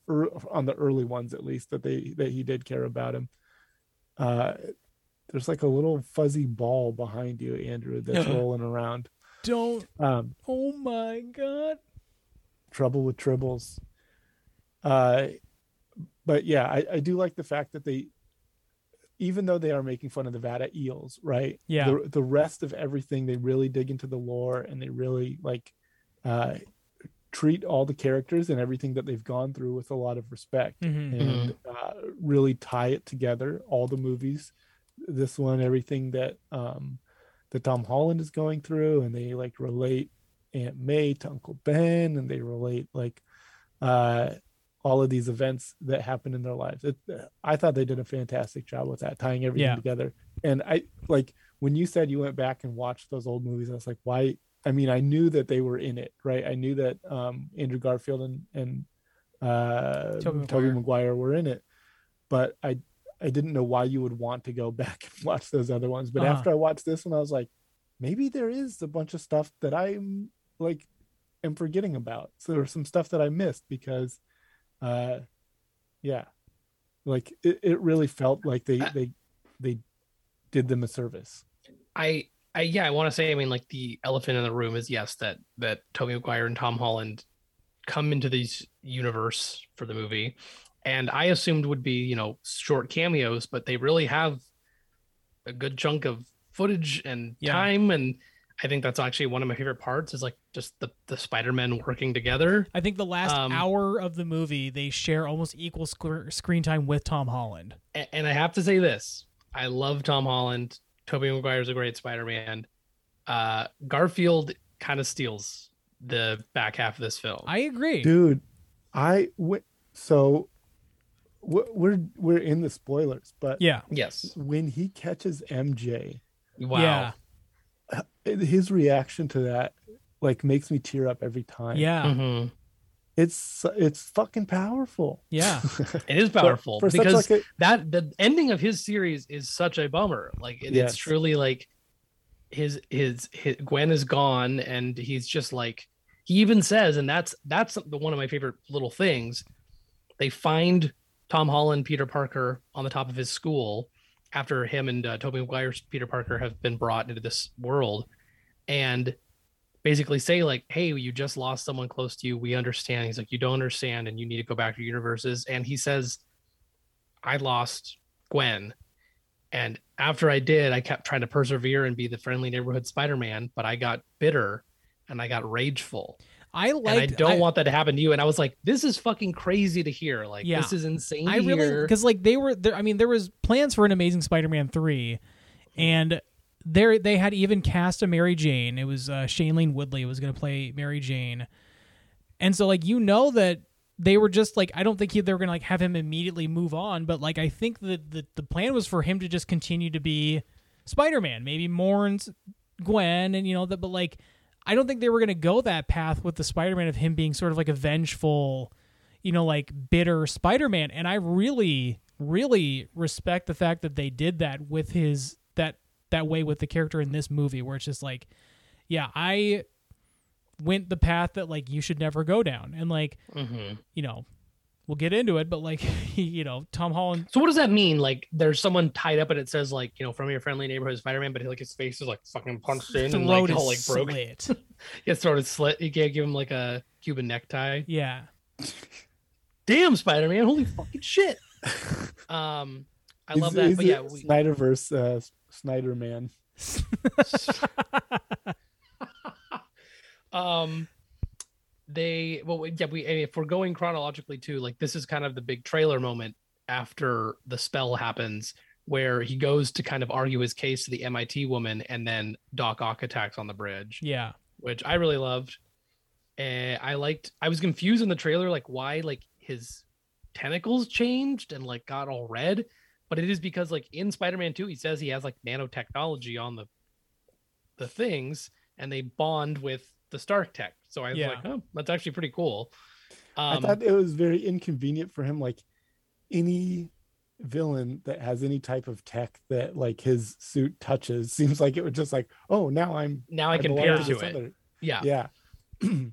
er, on the early ones at least that they that he did care about him uh there's like a little fuzzy ball behind you andrew that's rolling around Don't. um Oh my god. trouble with tribbles uh but yeah I, I do like the fact that they even though they are making fun of the vata eels right Yeah. the, the rest of everything they really dig into the lore and they really like uh treat all the characters and everything that they've gone through with a lot of respect Mhm. and uh, really tie it together all the movies this one everything that um that tom holland is going through and they like relate aunt may to uncle ben and they relate like uh all of these events that happen in their lives it, i thought they did a fantastic job with that tying everything Yeah. together and i like when you said you went back and watched those old movies i was like why i mean i knew that they were in it right i knew that um andrew garfield and and uh Tobey toby Maguire. maguire were in it but i i didn't know why you would want to go back and watch those other ones but Uh-huh. after i watched this one i was like maybe there is a bunch of stuff that i'm like am forgetting about. So there's some stuff that i missed because uh yeah. Like it, it really felt like they Uh, they they did them a service. I, I yeah, I want to say, I mean, like the elephant in the room is yes, that that Tobey Maguire and Tom Holland come into this universe for the movie, and I assumed would be you know short cameos, but they really have a good chunk of footage and Yeah. time, and I think that's actually one of my favorite parts is like just the the Spider Men working together. I think the last Um, hour of the movie they share almost equal sc- screen time with Tom Holland. A- And I have to say this: I love Tom Holland. Tobey Maguire's a great Spider-Man. Uh, Garfield kind of steals the back half of this film. I agree. dude i went so w- we're we're in the spoilers but Yeah. yes. when he catches mj Wow. Yeah. his reaction to that like makes me tear up every time Yeah. Mhm. it's it's fucking powerful Yeah. It is powerful for such because like a- that the ending of his series is such a bummer. Like it, Yes. it's truly like his, his his Gwen is gone and he's just like he even says, and that's that's the one of my favorite little things. They find Tom Holland, Peter Parker on the top of his school after him and uh, Tobey Maguire's Peter Parker have been brought into this world, and basically say like, "Hey, you just lost someone close to you. We understand." He's like, "You don't understand, and you need to go back to your universes." And he says, "I lost Gwen," And after I did, I kept trying to persevere and be the friendly neighborhood Spider-Man, but I got bitter and I got rageful. I like. I don't want that to happen to you. And I was like, this is fucking crazy to hear. Like, Yeah. this is insane. I to really because like they were there. I mean, there was plans for an Amazing Spider-Man three, and there they had even cast a Mary Jane. It was uh, Shailene Woodley was going to play Mary Jane, and so like you know that they were just like I don't think he, they were going to like have him immediately move on, but like I think that the the plan was for him to just continue to be Spider-Man, maybe mourns Gwen, and you know that, but like. I don't think they were going to go that path with the Spider-Man of him being sort of like a vengeful, you know, like bitter Spider-Man. And I really, really respect the fact that they did that with his that that way with the character in this movie, where it's just like, yeah, I went the path that like you should never go down, and like, Mhm. you know, we'll get into it, but like, you know, Tom Holland. So what does that mean? Like, there's someone tied up and it says like, you know, from your friendly neighborhood Spider-Man, but like his face is like fucking punched in and like all like is broke. slit. His throat is slit. You can't give him like a Cuban necktie. yeah, Damn, Spider-Man! Holy fucking shit! Um, I Is- love that. is But yeah, we, Snyderverse, uh, Snyder Man. um they well yeah we if we're going chronologically too like this is kind of the big trailer moment after the spell happens where he goes to kind of argue his case to the MIT woman and then Doc Ock attacks on the bridge. Yeah, which I really loved. And I liked I was confused in the trailer like why like his tentacles changed and like got all red. But it is because like in Spider-Man 2 he says he has like nanotechnology on the the things and they bond with the Stark tech. So I was Yeah. like, oh, that's actually pretty cool. Um, I thought it was very inconvenient for him. Like any villain that has any type of tech that like his suit touches seems like it would just like, oh, now I'm now I can pair to to it. other- Yeah. Yeah.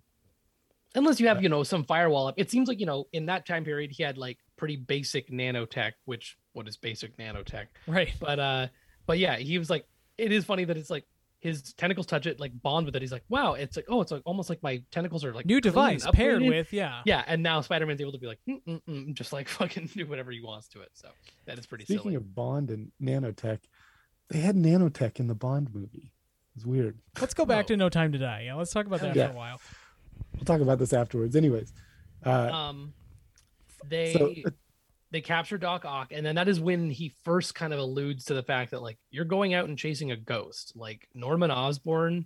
Unless you have, you know, some firewall up. It seems like, you know, in that time period he had like pretty basic nanotech, which what is basic nanotech? right. But uh but yeah, he was like it is funny that it's like his tentacles touch it, like bond with it. He's like, wow, it's like, oh, it's like almost like my tentacles are like New device paired upgraded. with yeah. Yeah, and now Spider-Man's able to be like, mm, mm, mm, just like fucking do whatever he wants to it. So that is pretty Speaking silly. of Bond and nanotech, they had nanotech in the Bond movie. It's weird. Let's go back No. to No Time to Die. Yeah, let's talk about that Yeah. for a while. We'll talk about this afterwards. Anyways, uh, um they so uh, they capture Doc Ock, and then that is when he first kind of alludes to the fact that like you're going out and chasing a ghost. Like Norman Osborn,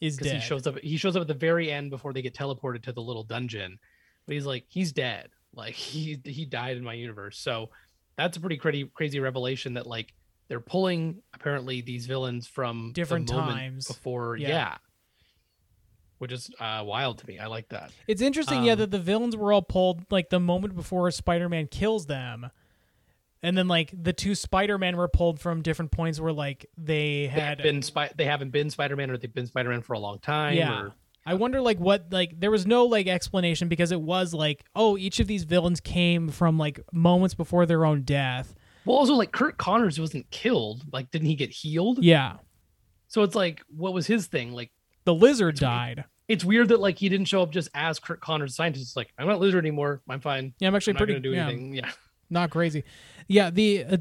Is because dead. he shows up. He shows up at the very end before they get teleported to the little dungeon, but he's like he's dead. Like he he died in my universe. So that's a pretty crazy crazy revelation that like they're pulling apparently these villains from Different times. before. Yeah. Yeah. Which is uh, wild to me. I like that. It's interesting, yeah, Um, that the villains were all pulled like the moment before Spider-Man kills them, and then like the two Spider-Men were pulled from different points where like they They had been Spy- they haven't been Spider-Man or they've been Spider-Man for a long time. yeah. or- I wonder like what like there was no like explanation because it was like oh each of these villains came from like moments before their own death. Well, also like Curt Connors wasn't killed. Like, didn't he get healed? Yeah, So it's like, what was his thing? Like, the lizard died. it's weird that like he didn't show up just as Curt Connors, scientist. It's like, I'm not lizard anymore. I'm fine. Yeah, I'm actually I'm not pretty gonna do yeah, anything. Yeah. not crazy. Yeah, the uh,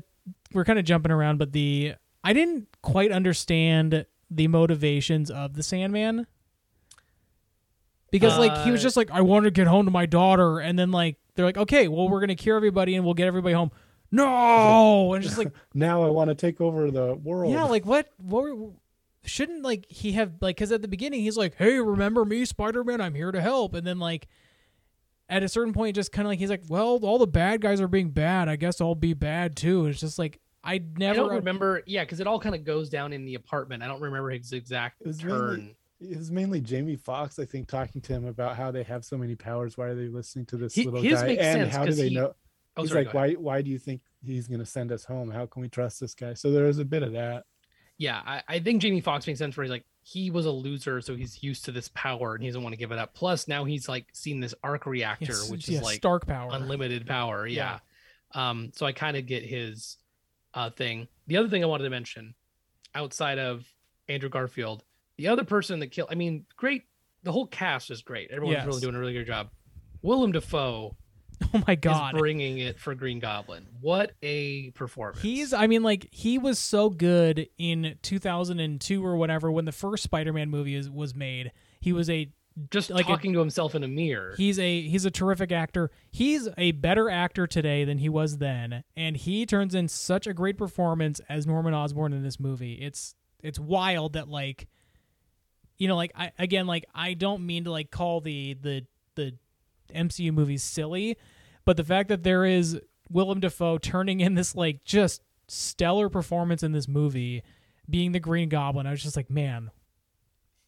we're kind of jumping around, but the I didn't quite understand the motivations of the Sandman because like he was Uh, just like I want to get home to my daughter, and then like they're like okay, well we're gonna cure everybody and we'll get everybody home. No, and just like now I want to take over the world. yeah, like what what were- shouldn't like he have like because at the beginning he's like hey remember me Spider Man I'm here to help, and then like at a certain point just kind of like he's like well all the bad guys are being bad I guess I'll be bad too. It's just like I I never don't remember. Yeah, because it all kind of goes down in the apartment. I don't remember his exact It was turn. mainly- it was mainly Jamie Foxx, I think, talking to him about how they have so many powers. Why are they listening to this He- little his guy? makes and sense how do they he- know? Oh, He's sorry, like, why? Why do you think he's going to send us home? How can we trust this guy? So there is a bit of that. Yeah, I, I think Jamie Foxx makes sense where he's like, he was a loser, so he's used to this power and he doesn't want to give it up. Plus, now he's like seen this arc reactor, Yes, which yeah, is like Stark power. unlimited power. Yeah. Um, so I kind of get his uh thing. The other thing I wanted to mention, outside of Andrew Garfield, the other person that killed I mean, great the whole cast is great. Everyone's really doing a really good job. Willem Dafoe Oh my is god. bringing it for Green Goblin. What a performance! He's I mean like he was so good in 2002 or whatever when the first Spider-Man movie is, was made. He was a just like a- talking to himself in a mirror. he's a he's a terrific actor. He's a better actor today than he was then and he turns in such a great performance as Norman Osborn in this movie. It's it's wild that like you know like I again like I don't mean to like call the the the MCU movies silly, but the fact that there is Willem Dafoe turning in this like just stellar performance in this movie, being the Green Goblin, I was just like, man,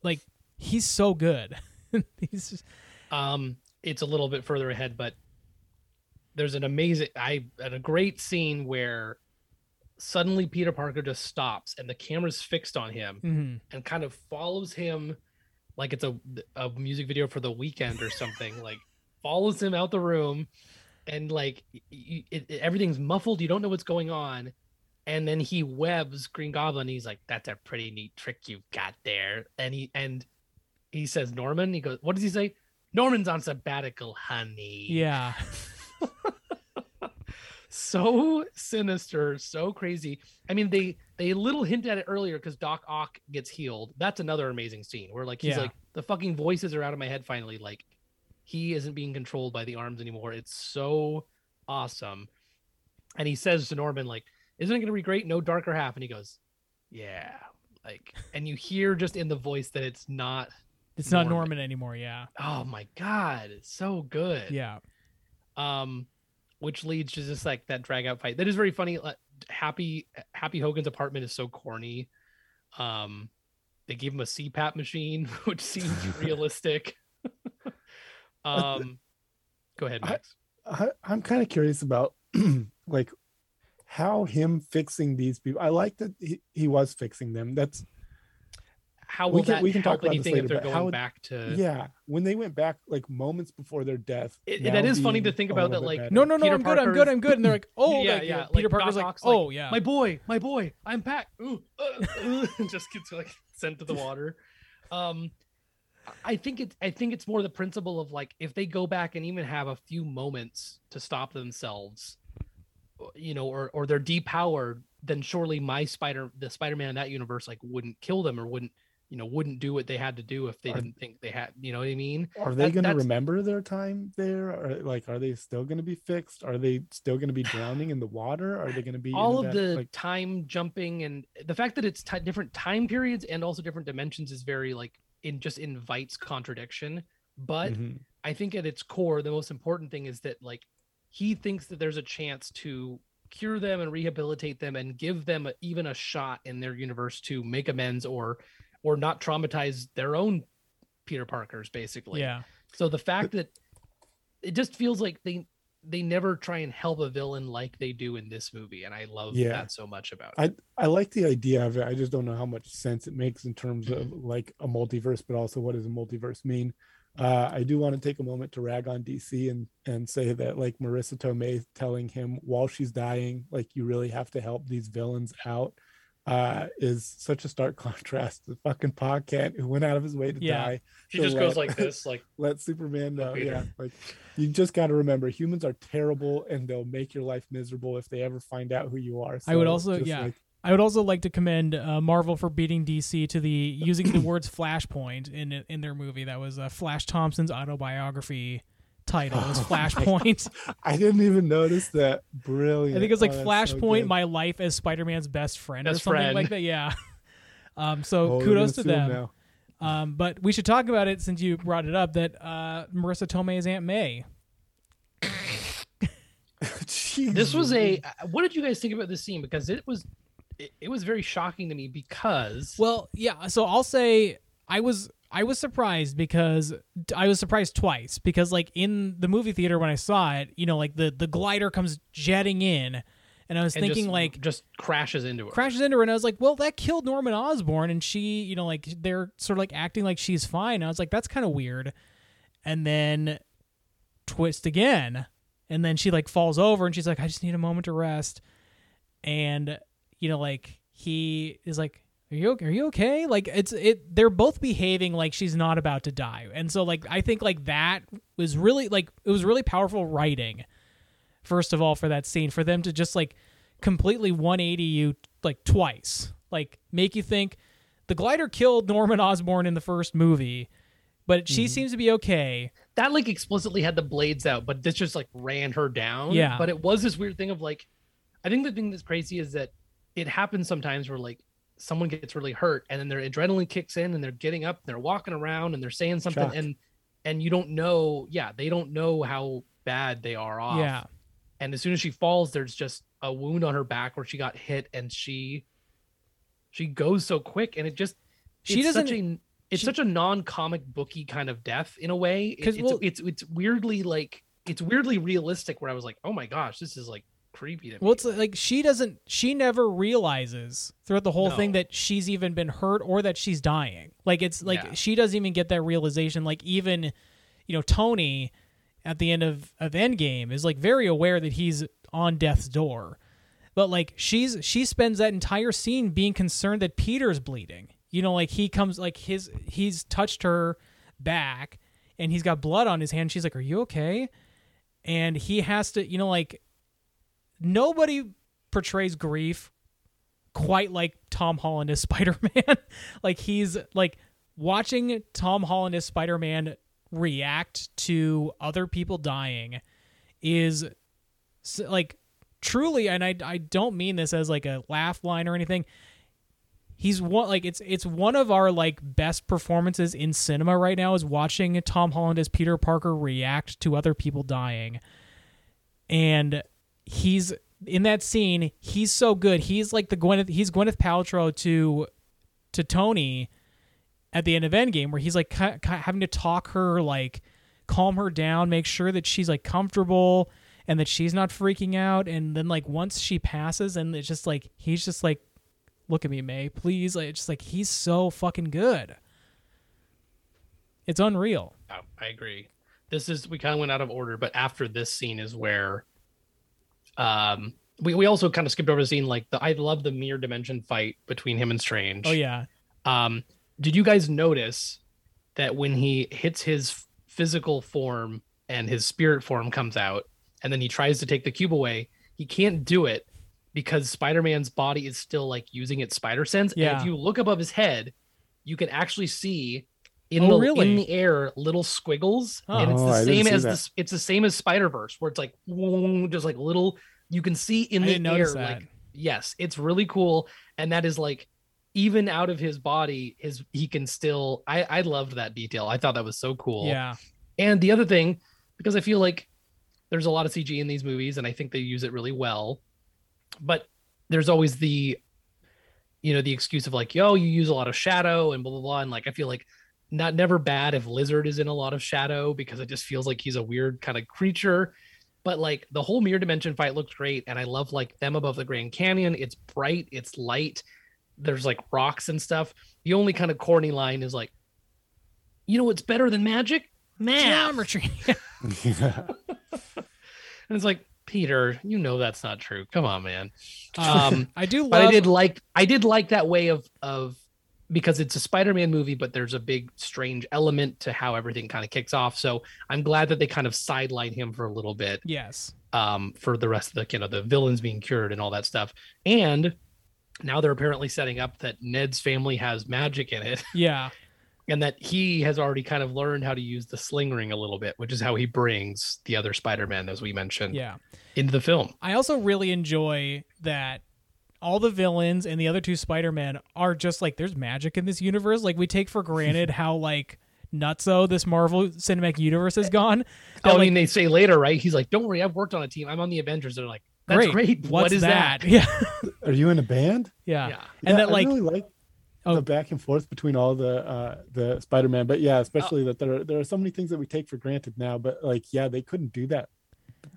like he's so good. he's just, Um, it's a little bit further ahead, but there's an amazing, I at a great scene where suddenly Peter Parker just stops and the camera's fixed on him mhm. and kind of follows him like it's a a music video for the Weeknd or something. like follows him out the room, and like y- y- it, it- everything's muffled. You don't know what's going on. And then he webs Green Goblin. He's like, "That's a pretty neat trick you've got there." And he and he says, "Norman." He goes, "What does he say?" Norman's on sabbatical, honey. yeah. so sinister, so crazy. I mean, they they little hint at it earlier because Doc Ock gets healed. That's another amazing scene where like he's Yeah. like the fucking voices are out of my head finally. Like he isn't being controlled by the arms anymore. It's so awesome. And he says to Norman like, "Isn't it going to be great? No darker half." And he goes, "Yeah." Like, and you hear just in the voice that it's not. It's not Norman. Norman anymore, yeah. Oh my god, it's so good Yeah. um which leads to just like that drag out fight that is very funny uh, happy happy hogan's apartment is so corny um they gave him a cpap machine which seems realistic um go ahead I- max I, I'm kind of curious about like how him fixing these people. I like that he, he was fixing them. That's how we will can- that we can help talk about this anything if later, they're but going how would- back to yeah. When they went back like moments before their death, It- that is funny to think about that, like, better. No, no, no, Peter I'm good, I'm good, I'm good. And they're like, oh, yeah like, yeah Peter like, Parker's Doc like, Ock's oh, yeah. my boy my boy i'm back Ooh, uh, uh," just gets like sent to the water um i think it's i think it's more the principle of like if they go back and even have a few moments to stop themselves you know or or they're depowered then surely my spider the spider-man in that universe like wouldn't kill them or wouldn't you know wouldn't do what they had to do if they Are- didn't think they had you know what i mean Are they That- going to remember their time there? Or like, are they still going to be fixed? Are they still going to be drowning in the water? Are they going to be all of that, the like, time jumping and the fact that it's ti different time periods and also different dimensions is very like in just invites contradiction but mhm. i think at its core the most important thing is that like he thinks that there's a chance to cure them and rehabilitate them and give them a, even a shot in their universe to make amends or or not traumatize their own peter parkers basically yeah. so the fact that it just feels like they they never try and help a villain like they do in this movie, and I love Yeah. that so much about it. I I like the idea of it. I just don't know how much sense it makes in terms of like a multiverse, but also what does a multiverse mean? Uh, I do want to take a moment to rag on DC and and say that like Marisa Tomei telling him while she's dying, like you really have to help these villains out, uh, is such a stark contrast to the fucking Pa Kent, who went out of his way to Yeah. die. She to just goes like this, like let Superman know. Peter. Yeah, like you just got to remember, humans are terrible, and they'll make your life miserable if they ever find out who you are. I would also- yeah. like, I would also like to commend uh, Marvel for beating DC to the using the words Flashpoint in in their movie. That was uh, Flash Thompson's autobiography title was Oh Flashpoint. I didn't even notice that. Brilliant. I think it was like Oh, that's so Flashpoint, my life as Spider-Man's best friend or something friend. like that. Yeah. Um, so Oh, kudos to gonna sue him them. Um, but we should talk about it since you brought it up. That uh, Marisa Tomei is Aunt May. This was a. uh, What did you guys think about this scene? Because it was, it, it was very shocking to me because Well, yeah. So I'll say I was I was surprised because I was surprised twice because like in the movie theater when I saw it, you know, like the the glider comes jetting in, and I was and thinking just, like just crashes into her. crashes into her, and I was like, well, that killed Norman Osborn, and she, you know, like they're sort of like acting like she's fine. And I was like, that's kind of weird, and then twist again, and then she like falls over, and she's like, I just need a moment to rest, and you know, like he is like, are you are you okay? Like it's it they're both behaving like she's not about to die. And so like I think like that was really like it was really powerful writing. First of all for that scene for them to just like completely 180 you like twice. Like make you think the glider killed Norman Osborn in the first movie, but she mm-hmm. seems to be okay. that like explicitly had the blades out, but this just like ran her down. Yeah. But it was this weird thing of like, I think the thing that's crazy is that it happens sometimes where like someone gets really hurt and then their adrenaline kicks in and they're getting up, they're walking around and they're saying something and and you don't know, yeah, they don't know how bad they are off. Yeah. And as soon as she falls, there's just a wound on her back where she got hit and she she goes so quick and it just She it's doesn't- a it's she- such a non-comic booky kind of death in a way. It- it's, well- it's it's weirdly like it's weirdly realistic where I was like, oh my gosh, this is like creepy to me. Well, it's like she doesn't, she never realizes throughout the whole thing that she's even been hurt or that she's dying. Like it's like Yeah. she doesn't even get that realization. Like even, you know, Tony at the end of of Endgame is like very aware that he's on death's door, but like she's she spends that entire scene being concerned that Peter's bleeding. You know, like he comes like his he's touched her back and he's got blood on his hand. She's like, "Are you okay?" And he has to, you know, like nobody portrays grief quite like Tom Holland as Spider-Man. like he's like watching Tom Holland as Spider-Man react to other people dying is like truly and I I don't mean this as like a laugh line or anything. He's one like it's it's one of our like best performances in cinema right now is watching Tom Holland as Peter Parker react to other people dying. And he's in that scene, he's so good. He's like the Gwyneth he's Gwyneth Paltrow to to Tony at the end of Endgame where he's like ki- ki- having to talk her like calm her down, make sure that she's like comfortable and that she's not freaking out and then like once she passes and it's just like he's just like look at me May, please. Like it's just like he's so fucking good. It's unreal. Oh, I agree. This is we kind of went out of order, but after this scene is where um we, we also kind of skipped over the scene like the I love the mirror dimension fight between him and Strange. Oh yeah. Um, did you guys notice that when he hits his physical form and his spirit form comes out, and then he tries to take the cube away, he can't do it because Spider-Man's body is still like using its spider sense. And Yeah. if you look above his head, you can actually see in Oh, the really? in the air little squiggles, and it's Oh, the I same as that. the it's the same as Spider Verse, where it's like just like little. You can see in the air notice like yes it's really cool and that is like even out of his body his he can still i i loved that detail i thought that was so cool Yeah. and the other thing because i feel like there's a lot of cg in these movies and i think they use it really well but there's always the you know the excuse of like yo you use a lot of shadow and blah blah blah and like i feel like not never bad if lizard is in a lot of shadow because it just feels like he's a weird kind of creature. But like the whole mirror dimension fight looks great and i love like them above the grand canyon. It's bright it's light there's like rocks and stuff. The only kind of corny line is like you know what's better than magic? Math. Geometry. and it's like peter you know that's not true. Come on man. Um I do love but I did like I did like that way of of because it's a Spider-Man movie, but there's a big strange element to how everything kind of kicks off. So I'm glad that they kind of sideline him for a little bit Yes. um, for the rest of the you know the villains being cured and all that stuff. And now they're apparently setting up that Ned's family has magic in it, Yeah. and that he has already kind of learned how to use the sling ring a little bit, which is how he brings the other Spider-Man, as we mentioned, Yeah. into the film. I also really enjoy that all the villains and the other two Spider-Men are just like there's magic in this universe. Like we take for granted how like nutso this Marvel Cinematic Universe has gone. Oh, That, I like, mean, they say later, right? He's like, "Don't worry, I've worked on a team. I'm on the Avengers." They're like, "That's great. What's what is that?" Yeah. Are you in a band? yeah. Yeah. And Yeah, that like I really like Oh. the back and forth between all the uh the Spider-Man, but yeah, especially that there are, there are so many things that we take for granted now, but like yeah, they couldn't do that back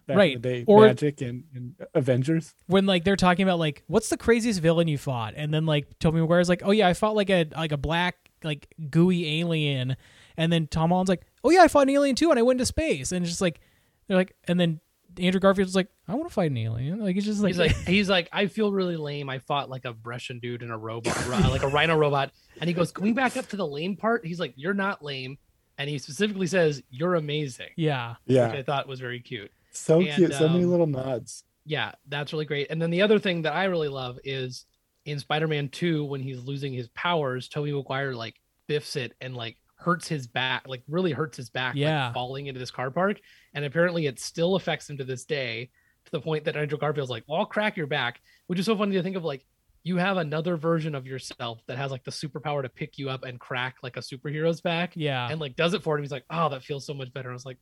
Right. in the day. Or- Magic and, and Avengers. when like they're talking about like what's the craziest villain you fought and then like Tobey Maguire's like oh yeah I fought like a like a black like gooey alien and then Tom Holland's like oh yeah I fought an alien too and I went to space and just like they're like and then Andrew Garfield's like, I want to fight an alien. Like he's just like, he's like he's like I feel really lame. I fought like a Russian dude and a robot, like a rhino robot, and he goes, "Can we back up to the lame part?" He's like, "You're not lame," and he specifically says, "You're amazing," yeah, which Yeah, I thought was very cute. So and, cute. So many um, little nods. Yeah, that's really great. And then the other thing that I really love is in Spider-Man 2 when he's losing his powers, Tobey Maguire like biffs it and like hurts his back, like really hurts his back, like, Yeah. falling into this car park. And apparently it still affects him to this day, to the point that Andrew Garfield's like, well, I'll crack your back, which is so funny to think of like you have another version of yourself that has like the superpower to pick you up and crack like a superhero's back yeah, and like does it for him. He's like, oh, that feels so much better. I was like,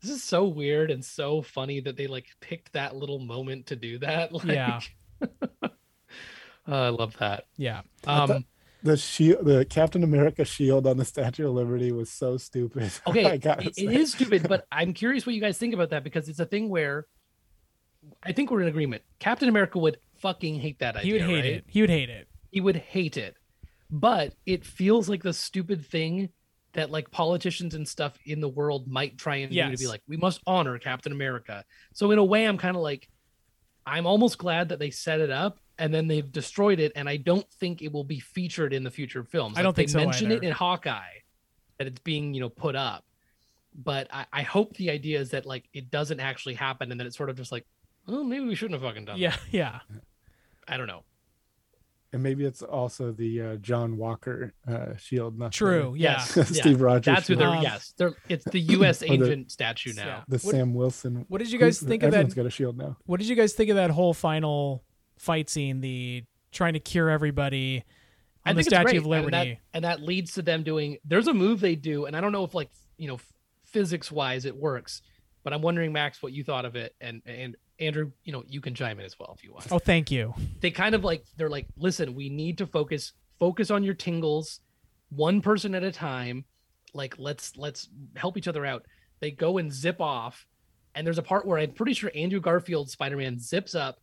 this is so weird and so funny that they like picked that little moment to do that. Like, Yeah. Oh, I love that. yeah. Um, The shield, the Captain America shield on the Statue of Liberty was so stupid. Okay, gotta it- it is stupid, but I'm curious what you guys think about that because it's a thing where I think we're in agreement. Captain America would fucking hate that idea. He would hate right? it. He would hate it. he would hate it. But it feels like the stupid thing that like politicians and stuff in the world might try and do to be like, we must honor Captain America. So in a way, I'm kind of like, I'm almost glad that they set it up and then they've destroyed it, and I don't think it will be featured in the future films. I don't Like, think they so mention it in Hawkeye that it's being you know put up, but I, I hope the idea is that like it doesn't actually happen, and that it's sort of just like, oh, maybe we shouldn't have fucking done. Yeah, yeah. I don't know. And maybe it's also the uh, John Walker uh, shield. Not the- true. Yeah, Yes. Steve Rogers. That's who they're. Um, yes, they're. It's the U.S. Or the- agent statue now. Yeah. the What- Sam Wilson. what did you guys think of that- Everyone's got a shield now. What did you guys think of that whole final fight scene? The trying to cure everybody I the think it's Statue great, of Liberty. and that, and that leads to them doing. There's a move they do, and I don't know if like you know physics wise it works, but I'm wondering Max what you thought of it, and and Andrew, you know you can chime in as well if you want. oh, thank you. They kind of like they're like, listen, we need to focus focus on your tingles, one person at a time. Like let's let's help each other out. They go and zip off, and there's a part where I'm pretty sure Andrew Garfield Spider-Man zips up,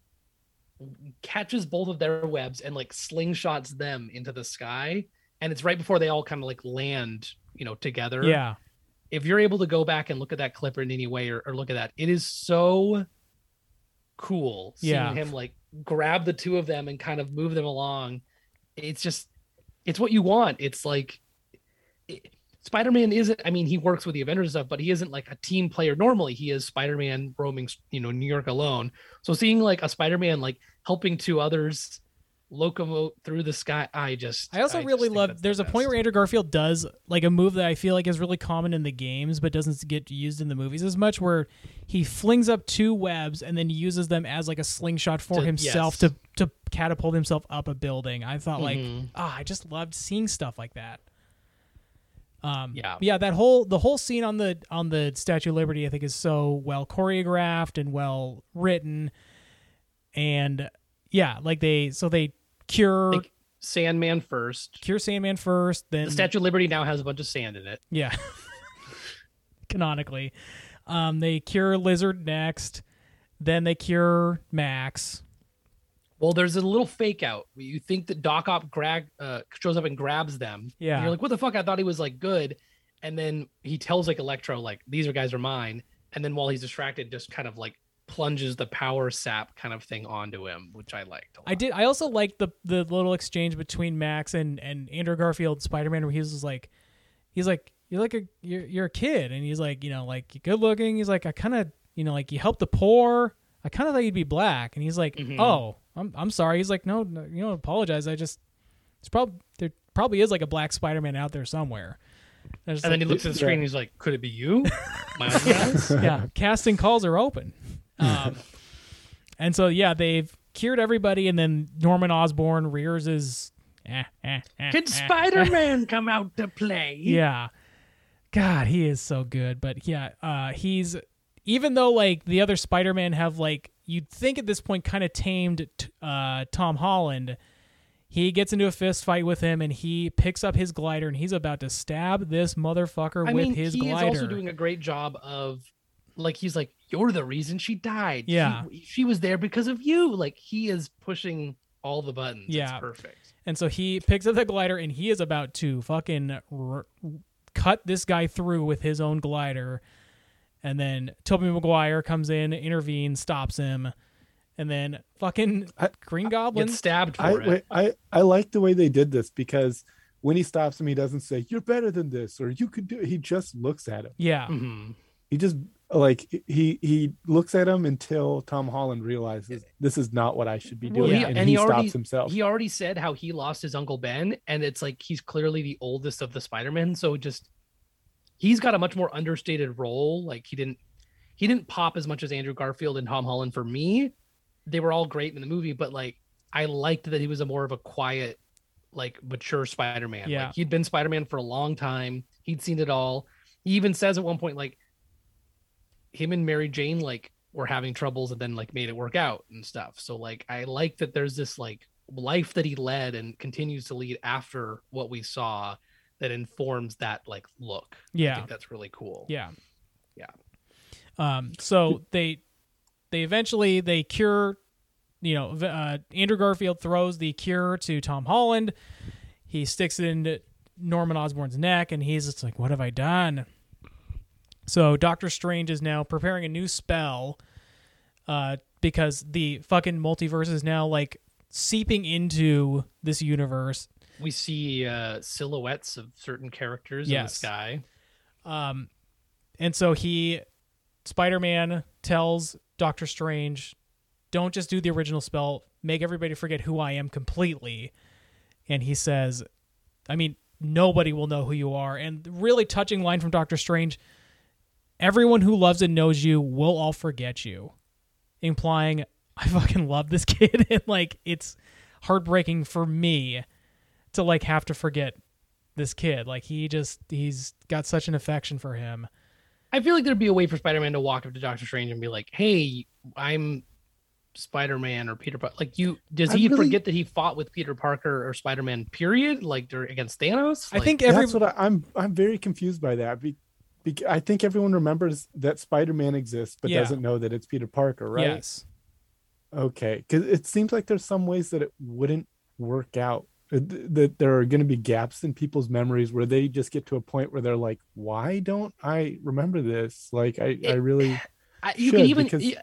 catches both of their webs and like slingshots them into the sky. And it's right before they all kind of like land, you know, together. Yeah, If you're able to go back and look at that clip in any way or, or look at that, it is so cool seeing Yeah. him like grab the two of them and kind of move them along. It's just, it's what you want. It's like, it, Spider-Man isn't. I mean, he works with the Avengers and stuff, but he isn't like a team player. Normally, he is Spider-Man roaming, you know, New York alone. So seeing like a Spider-Man like helping two others locomote through the sky, I just. I also really love. that's the There's a point where Andrew Garfield does like a move that I feel like is really common in the games, but doesn't get used in the movies as much. Where he flings up two webs and then uses them as like a slingshot for To- himself yes. to to catapult himself up a building. I thought like, Mhm. ah, I just loved seeing stuff like that. Um, Yeah. yeah. That whole the whole scene on the on the Statue of Liberty, I think, is so well choreographed and well written, and yeah, like they so they cure Like, Sandman first. cure Sandman first, then The Statue of Liberty now has a bunch of sand in it. yeah, canonically, um, they cure Lizard next, then they cure Max. Well, there's a little fake out. You think that Doc Ock grab, uh, shows up and grabs them. Yeah. And you're like, what the fuck? I thought he was like good. And then he tells like Electro, like, these are guys are mine. And then while he's distracted, just kind of like plunges the power sap kind of thing onto him, which I liked. A lot. I did. I also liked the the little exchange between Max and and Andrew Garfield Spider Man, where he was just like, he's like, you're like a you're you're a kid, and he's like, you know, like you're good looking. He's like, I kind of, you know, like you help the poor. I kind of thought you'd be black, and he's like, Mhm. oh, I'm I'm sorry. He's like, no, no you don't apologize. I just it's probably there probably is like a black Spider Man out there somewhere. I was And then he looks at the screen and he's like, could it be you? My yeah, casting calls are open. Um, and so yeah, they've cured everybody, and then Norman Osborn rears his. eh, eh, eh, Can eh, Spider Man come out to play? Yeah, God, he is so good. But yeah, uh, he's even though like the other Spider-Man have like you'd think at this point kind of tamed t- uh, Tom Holland. He gets into a fist fight with him, and he picks up his glider, and he's about to stab this motherfucker I with mean, his he glider. is also doing a great job of, like, he's like, "You're the reason she died. Yeah. she, she was there because of you." Like, he is pushing all the buttons. Yeah. it's perfect. And so he picks up the glider and he is about to fucking r- cut this guy through with his own glider. And then Tobey Maguire comes in, intervenes, stops him, and then fucking I- Green Goblin. Gets stabbed for I it. wait, I I like the way they did this because when he stops him, he doesn't say "You're better than this" or "You could do." it." He just looks at him. yeah, Mhm. He just like he he looks at him until Tom Holland realizes this is not what I should be Well, doing, he- and, and he, he already- stops himself. He already said how he lost his uncle Ben, and it's like he's clearly the oldest of the Spider-Men. So just he's got a much more understated role. Like he didn't he didn't pop as much as Andrew Garfield and Tom Holland for me. They were all great in the movie, but like I liked that he was a more of a quiet, like mature Spider-Man. Yeah. Like he'd been Spider-Man for a long time. He'd seen it all. He even says at one point, like him and Mary Jane like were having troubles and then like made it work out and stuff. So like I like that there's this like life that he led and continues to lead after what we saw that informs that like look. I yeah, think that's really cool. yeah, Yeah. Um, so they they eventually they cure. You know, uh, Andrew Garfield throws the cure to Tom Holland. He sticks it into Norman Osborn's neck, and he's just like, "What have I done?" So Doctor Strange is now preparing a new spell, uh, because the fucking multiverse is now like seeping into this universe. We see uh silhouettes of certain characters in the Yes. sky. Um, and so he, Spider Man, tells Doctor Strange, "Don't just do the original spell. Make everybody forget who I am completely." And he says, "I mean, nobody will know who you are." And really touching line from Doctor Strange: "Everyone who loves and knows you will all forget you," implying I fucking love this kid, and like it's heartbreaking for me to like have to forget this kid. Like he just he's got such an affection for him. I feel like there'd be a way for Spider-Man to walk up to Doctor Strange and be like, "Hey, I'm Spider-Man or Peter Parker." Like, you does I he really- forget that he fought with Peter Parker or Spider-Man? Period. Like dur- against Thanos. I think every That's what I, I'm. I'm very confused by that. Be, be, I think everyone remembers that Spider-Man exists, but Yeah. doesn't know that it's Peter Parker, right? yes, Okay, because it seems like there's some ways that it wouldn't work out. uh, That there are going to be gaps in people's memories where they just get to a point where they're like, "Why don't I remember this?" Like, I, I really, I, you could even because-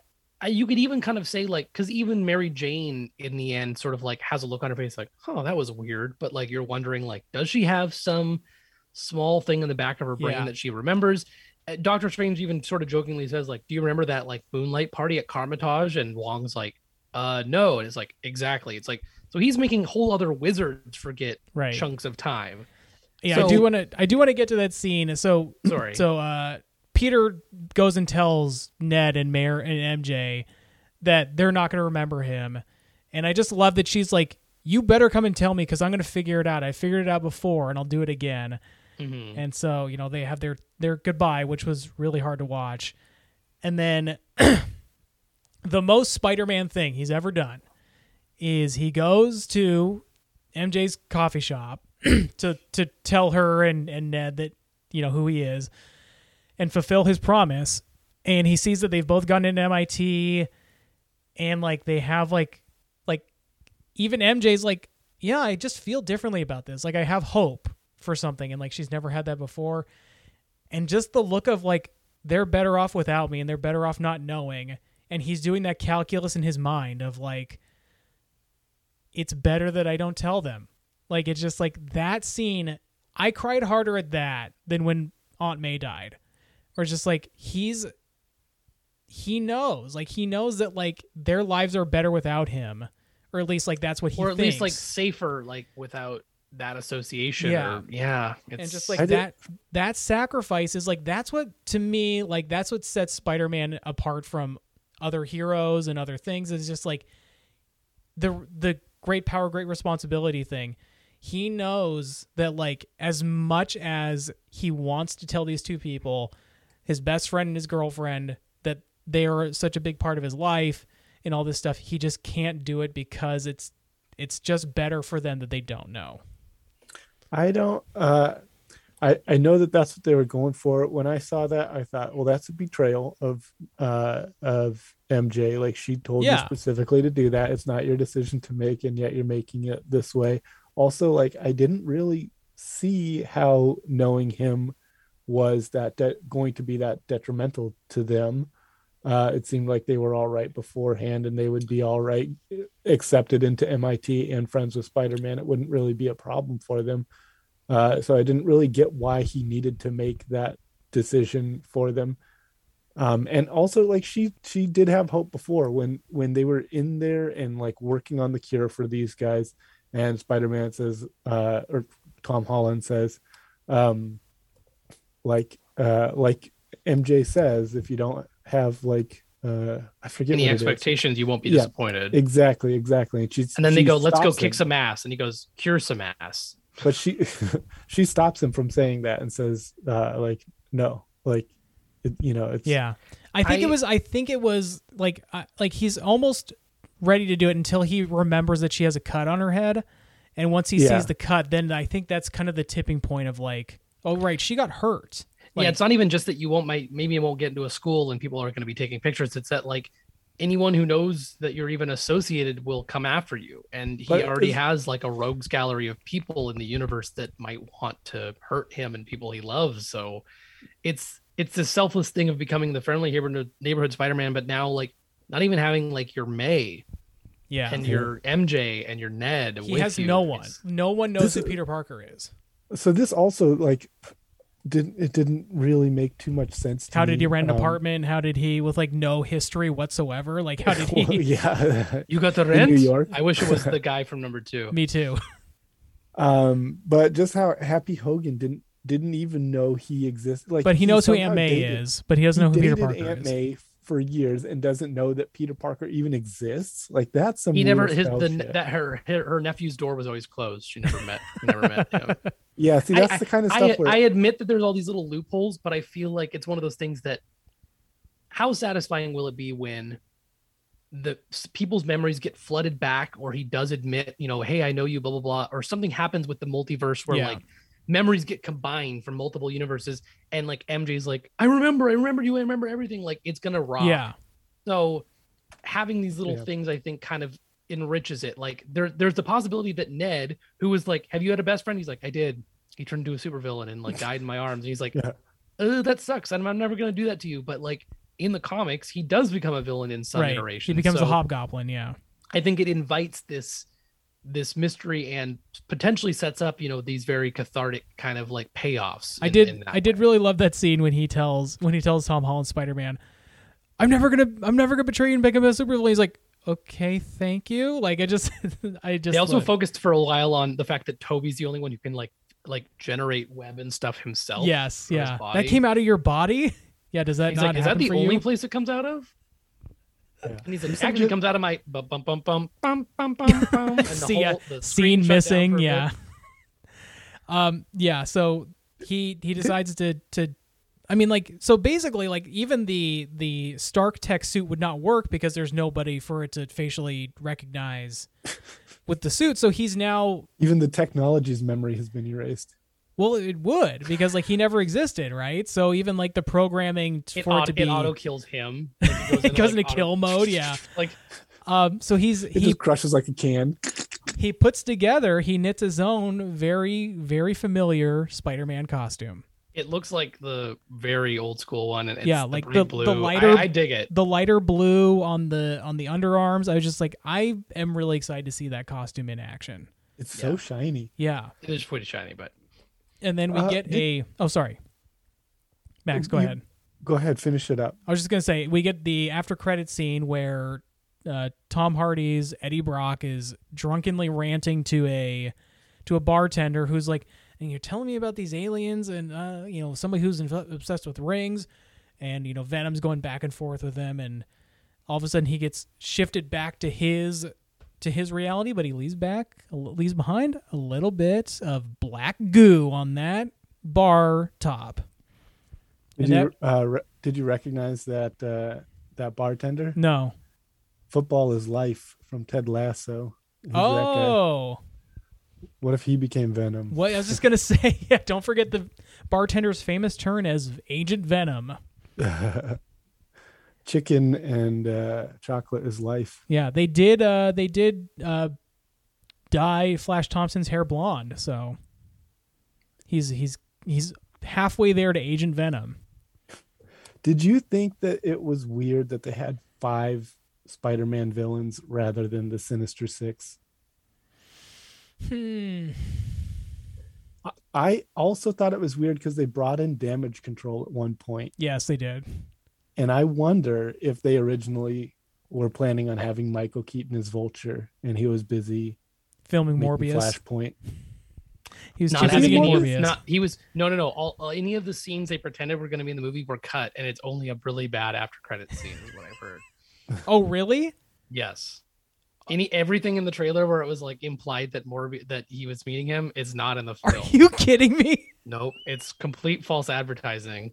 you could even kind of say like because even Mary Jane in the end sort of like has a look on her face like, "Oh, that was weird," but like you're wondering like, does she have some small thing in the back of her brain Yeah. that she remembers? Uh, Doctor Strange even sort of jokingly says like, "Do you remember that like moonlight party at Kamar-Taj?" And Wong's like, "Uh, no." And it's like exactly. It's like so he's making whole other wizards forget right. chunks of time. Yeah, I do want to. I do want to get to that scene. So, Sorry. so uh, Peter goes and tells Ned and Mayor and MJ that they're not going to remember him, and I just love that she's like, "You better come and tell me because I'm going to figure it out. I figured it out before, and I'll do it again." Mhm. And so, you know, they have their their goodbye, which was really hard to watch. And then the most Spider-Man thing he's ever done is he goes to MJ's coffee shop to to tell her and and Ned that you know who he is and fulfill his promise. And he sees that they've both gone into MIT and like they have like like even MJ's like, yeah, I just feel differently about this. Like I have hope for something and like she's never had that before. And just the look of like they're better off without me and they're better off not knowing. And he's doing that calculus in his mind of like it's better that I don't tell them. Like it's just like that scene I cried harder at that than when Aunt May died. Or it's just like he's he knows. Like he knows that like their lives are better without him. Or at least like that's what he or at least like safer like without that association. Yeah. or- yeah. and just like I did- that that sacrifice is like that's what to me like that's what sets spider-man apart from other heroes and other things is just like the the great power great responsibility thing he knows that like as much as he wants to tell these two people his best friend and his girlfriend that they are such a big part of his life and all this stuff he just can't do it because it's it's just better for them that they don't know I don't. uh I I know that that's what they were going for. When I saw that, I thought, well, that's a betrayal of uh of MJ. Like she told Yeah. you specifically to do that. It's not your decision to make, and yet you're making it this way. Also, like I didn't really see how knowing him was that de- going to be that detrimental to them. Uh, it seemed like they were all right beforehand, and they would be all right accepted into MIT and friends with Spider-Man. It wouldn't really be a problem for them. Uh, so I didn't really get why he needed to make that decision for them. Um, and also, like she she did have hope before when when they were in there and like working on the cure for these guys. And Spider-Man says, uh, or Tom Holland says, um, like uh, like MJ says, if you don't have like uh, I forget Any what expectations, you won't be Yeah. disappointed. Exactly, exactly. And, she's, and then they go, "Let's go stops kick him. some ass," and he goes, "Cure some ass." But she she stops him from saying that and says, uh, like, no, like, it, you know, it's Yeah, I think I- it was. I think it was like uh, like he's almost ready to do it until he remembers that she has a cut on her head, and once he Yeah. sees the cut, then I think that's kind of the tipping point of like, oh right, she got hurt. Like, yeah, it's not even just that you won't might maybe you won't get into a school and people aren't going to be taking pictures. It's that like anyone who knows that you're even associated will come after you, and he already has like a rogues gallery of people in the universe that might want to hurt him and people he loves. So it's it's this selfless thing of becoming the friendly neighborhood neighborhood Spider-Man, but now like not even having like your May yeah. and your MJ and your Ned. he with has you. no one. It's- No one knows This who is- Peter Parker is. So this also like didn't it didn't really make too much sense. To How did he rent an Um, apartment? How did he with like no history whatsoever? Like how did he? well, yeah, You got the rent In rent. New York. I wish it was the guy from number two. Me too. um, but just how Happy Hogan didn't didn't even know he existed. Like, But he knows who somehow Aunt May dated- is, but he doesn't know who Peter Parker Aunt is. May for years and doesn't know that Peter Parker even exists. Like that's some he never his the that her her her nephew's door was always closed. She never met never met him. yeah. See, that's I, the kind of I, stuff where I admit that there's all these little loopholes, but I feel like it's one of those things that how satisfying will it be when the people's memories get flooded back or he does admit, you know, hey, I know you, blah blah blah, or something happens with the multiverse where Yeah. like memories get combined from multiple universes and like MJ's like, I remember, I remember you, I remember everything. Like it's gonna rock. Yeah. So having these little Yeah. things, I think, kind of enriches it. Like there, there's the possibility that Ned, who was like, "Have you had a best friend?" He's like, "I did." He turned into a supervillain and like died in my arms. And he's like, Yeah. "Uh, "That sucks. I'm, I'm never gonna do that to you." But like in the comics, he does become a villain in some right. iteration. He becomes So a hobgoblin. Yeah. I think it invites this this mystery and potentially sets up, you know, these very cathartic kind of like payoffs. I did. in I did really love that scene when he tells when he tells Tom Holland Spider Man, "I'm never gonna I'm never gonna betray you and become a supervillain." He's like, "Okay, thank you." Like I just I just They also focused for a while on the fact that Tobey's the only one who can like like generate web and stuff himself. yes, yeah. That came out of your body. Yeah. Does that He's not like, is that the only you? place it comes out of? Yeah. And he's like, It's actually like- comes out of my bum bum bum bum bum bum bum bum. And the See, yeah, whole, the scene missing. for a bit. Yeah. um. Yeah. So he he decides to to. I mean, like, so basically, like, even the the Stark Tech suit would not work because there's nobody for it to facially recognize with the suit. So he's now even the technology's memory has been erased. Well, it would because like he never existed, right? So even like the programming t- It, for it to be it auto kills him. Like, it it goes like, into kill mode, yeah. Like Um, so he's It he just crushes like a can. he puts together he knits his own very very familiar Spider-Man costume. it looks like the very old school one, and it's Yeah, like pretty the- blue. the lighter- I, I dig it. The lighter blue on the on the underarms. I was just like, I am really excited to see that costume in action. It's so shiny. Yeah, It is pretty shiny, but and then we Uh, get did- a oh sorry, Max, go You- ahead. Go ahead, finish it up. I was just gonna say we get the after credit scene where uh, Tom Hardy's Eddie Brock is drunkenly ranting to a to a bartender who's like, "And you're telling me about these aliens and uh, you know somebody who's inf- obsessed with rings, and you know Venom's going back and forth with them, and all of a sudden he gets shifted back to his to his reality, but he leaves back leaves behind a little bit of black goo on that bar top. Did And you uh, re- did you recognize that uh, that bartender? No. Football is life from Ted Lasso. Oh. What if he became Venom? What I was just gonna say, yeah, don't forget the bartender's famous turn as Agent Venom. Chicken and uh, chocolate is life. Yeah, they did. Uh, they did uh, dye Flash Thompson's hair blonde, so he's he's he's halfway there to Agent Venom. Did you think that it was weird that they had five Spider-Man villains rather than the Sinister Six? Hmm. I- I also thought it was weird because they brought in Damage Control at one point, Yes, they did. And I wonder if they originally were planning on having Michael Keaton as Vulture, and he was busy Filming Morbius. Flashpoint. He was Not too busy in any, Morbius. not he was no no no. All, all- any of the scenes they pretended were going to be in the movie were cut, and it's only a really bad after credit scene, is what I've heard. oh, really? Yes. Any everything in the trailer where it was like implied that Morbi that he was meeting him is not in the film. Are you kidding me? Nope, it's complete false advertising.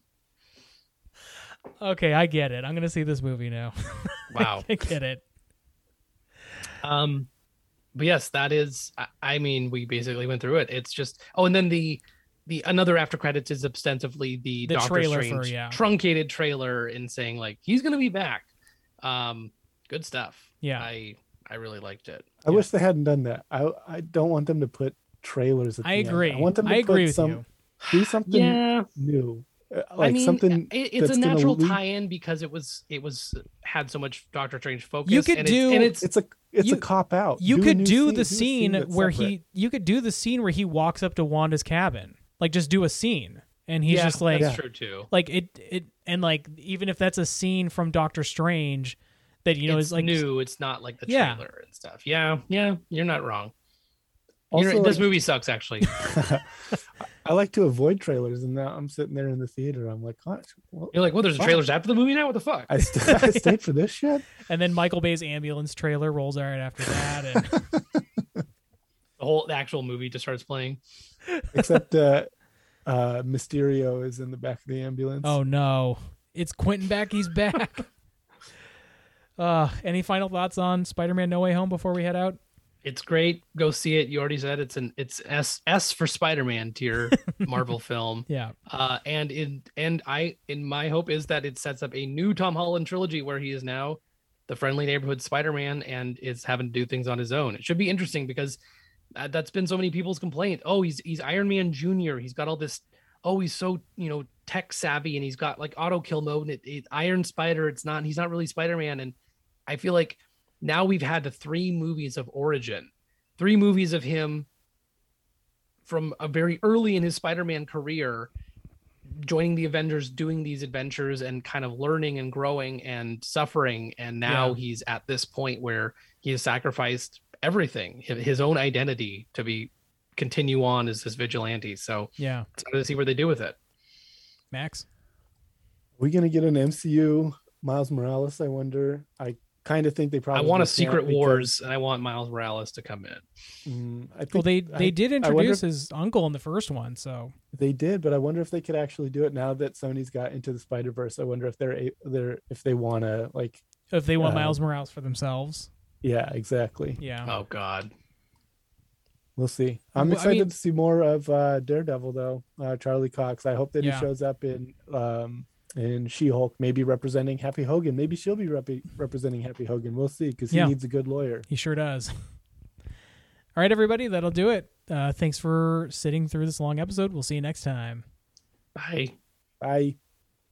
Okay, I get it. I'm gonna see this movie now. Wow. I get it. Um, but yes, that is. I, I mean, we basically went through it. It's just. Oh, and then the the another after credits is ostensibly the, The Doctor trailer for- yeah. truncated trailer in saying like he's gonna be back. Um, good stuff. Yeah. I I really liked it. I wish they hadn't done that. I I don't want them to put trailers. At I the end. agree. I want them to I put agree with some you. do something Yeah, new, Uh, like I mean, something. it- it's a natural lead- tie-in because it was it was had so much Doctor Strange focus. You could and do- it's, and it's It's a it's You- a cop out. You Do could do scene- the a scene where separate. he you could do the scene where he walks up to Wanda's cabin. Like just do a scene. And he's yeah, just like that's true too. like it it and like even if that's a scene from Doctor Strange that you know it's is like new. It's not like the Yeah. trailer and stuff. Yeah, yeah, you're not wrong. Also, You're- this movie sucks actually. I like to avoid trailers, and now I'm sitting there in the theater. I'm like, gosh, well, You're like, well, there's a trailers after the movie now. What the fuck? I, st- I stayed for this shit. and then Michael Bay's ambulance trailer rolls out after that and the whole the actual movie just starts playing. Except uh, uh, Mysterio is in the back of the ambulance. oh no. It's Quentin back, he's back. uh any final thoughts on Spider-Man No Way Home before we head out? It's great. Go see it. You already said it's an it's S S for Spider-Man tier Marvel film. Yeah. Uh, and in and I in my hope is that it sets up a new Tom Holland trilogy where he is now the friendly neighborhood Spider-Man and is having to do things on his own. It should be interesting because that, that's been so many people's complaint. Oh, he's he's Iron Man Junior. He's got all this. Oh, he's so you know tech savvy and he's got like auto kill mode. And it, it Iron Spider. It's not. He's not really Spider-Man. And I feel like now we've had the three movies of origin, three movies of him from a very early in his Spider-Man career joining the Avengers, doing these adventures and kind of learning and growing and suffering. And now Yeah. he's at this point where he has sacrificed everything, his own identity to be continue on as this vigilante. So Yeah. excited to see where they do with it. Max? Are we gonna get an MCU Miles Morales? I wonder. I kind of think they probably. I probably. want a can't Secret because, Wars and I want Miles Morales to come in. mm, I think Well they they I- did I wonder introduce if his uncle in the first one, so They did, but I wonder if they could actually do it now that Sony's got into the Spider Verse. I wonder if they're a- they're if they want to like. if they want Uh, Miles Morales for themselves. Yeah, exactly. Yeah. Oh God. We'll see. I'm Well, I excited mean- to see more of uh, Daredevil, though. Uh, Charlie Cox. I hope that Yeah. he shows up in um, in She Hulk, maybe representing Happy Hogan. Maybe she'll be rep- representing Happy Hogan. We'll see because he Yeah. needs a good lawyer. He sure does. All right, everybody, that'll do it. Uh, thanks for sitting through this long episode. We'll see you next time. Bye. Bye.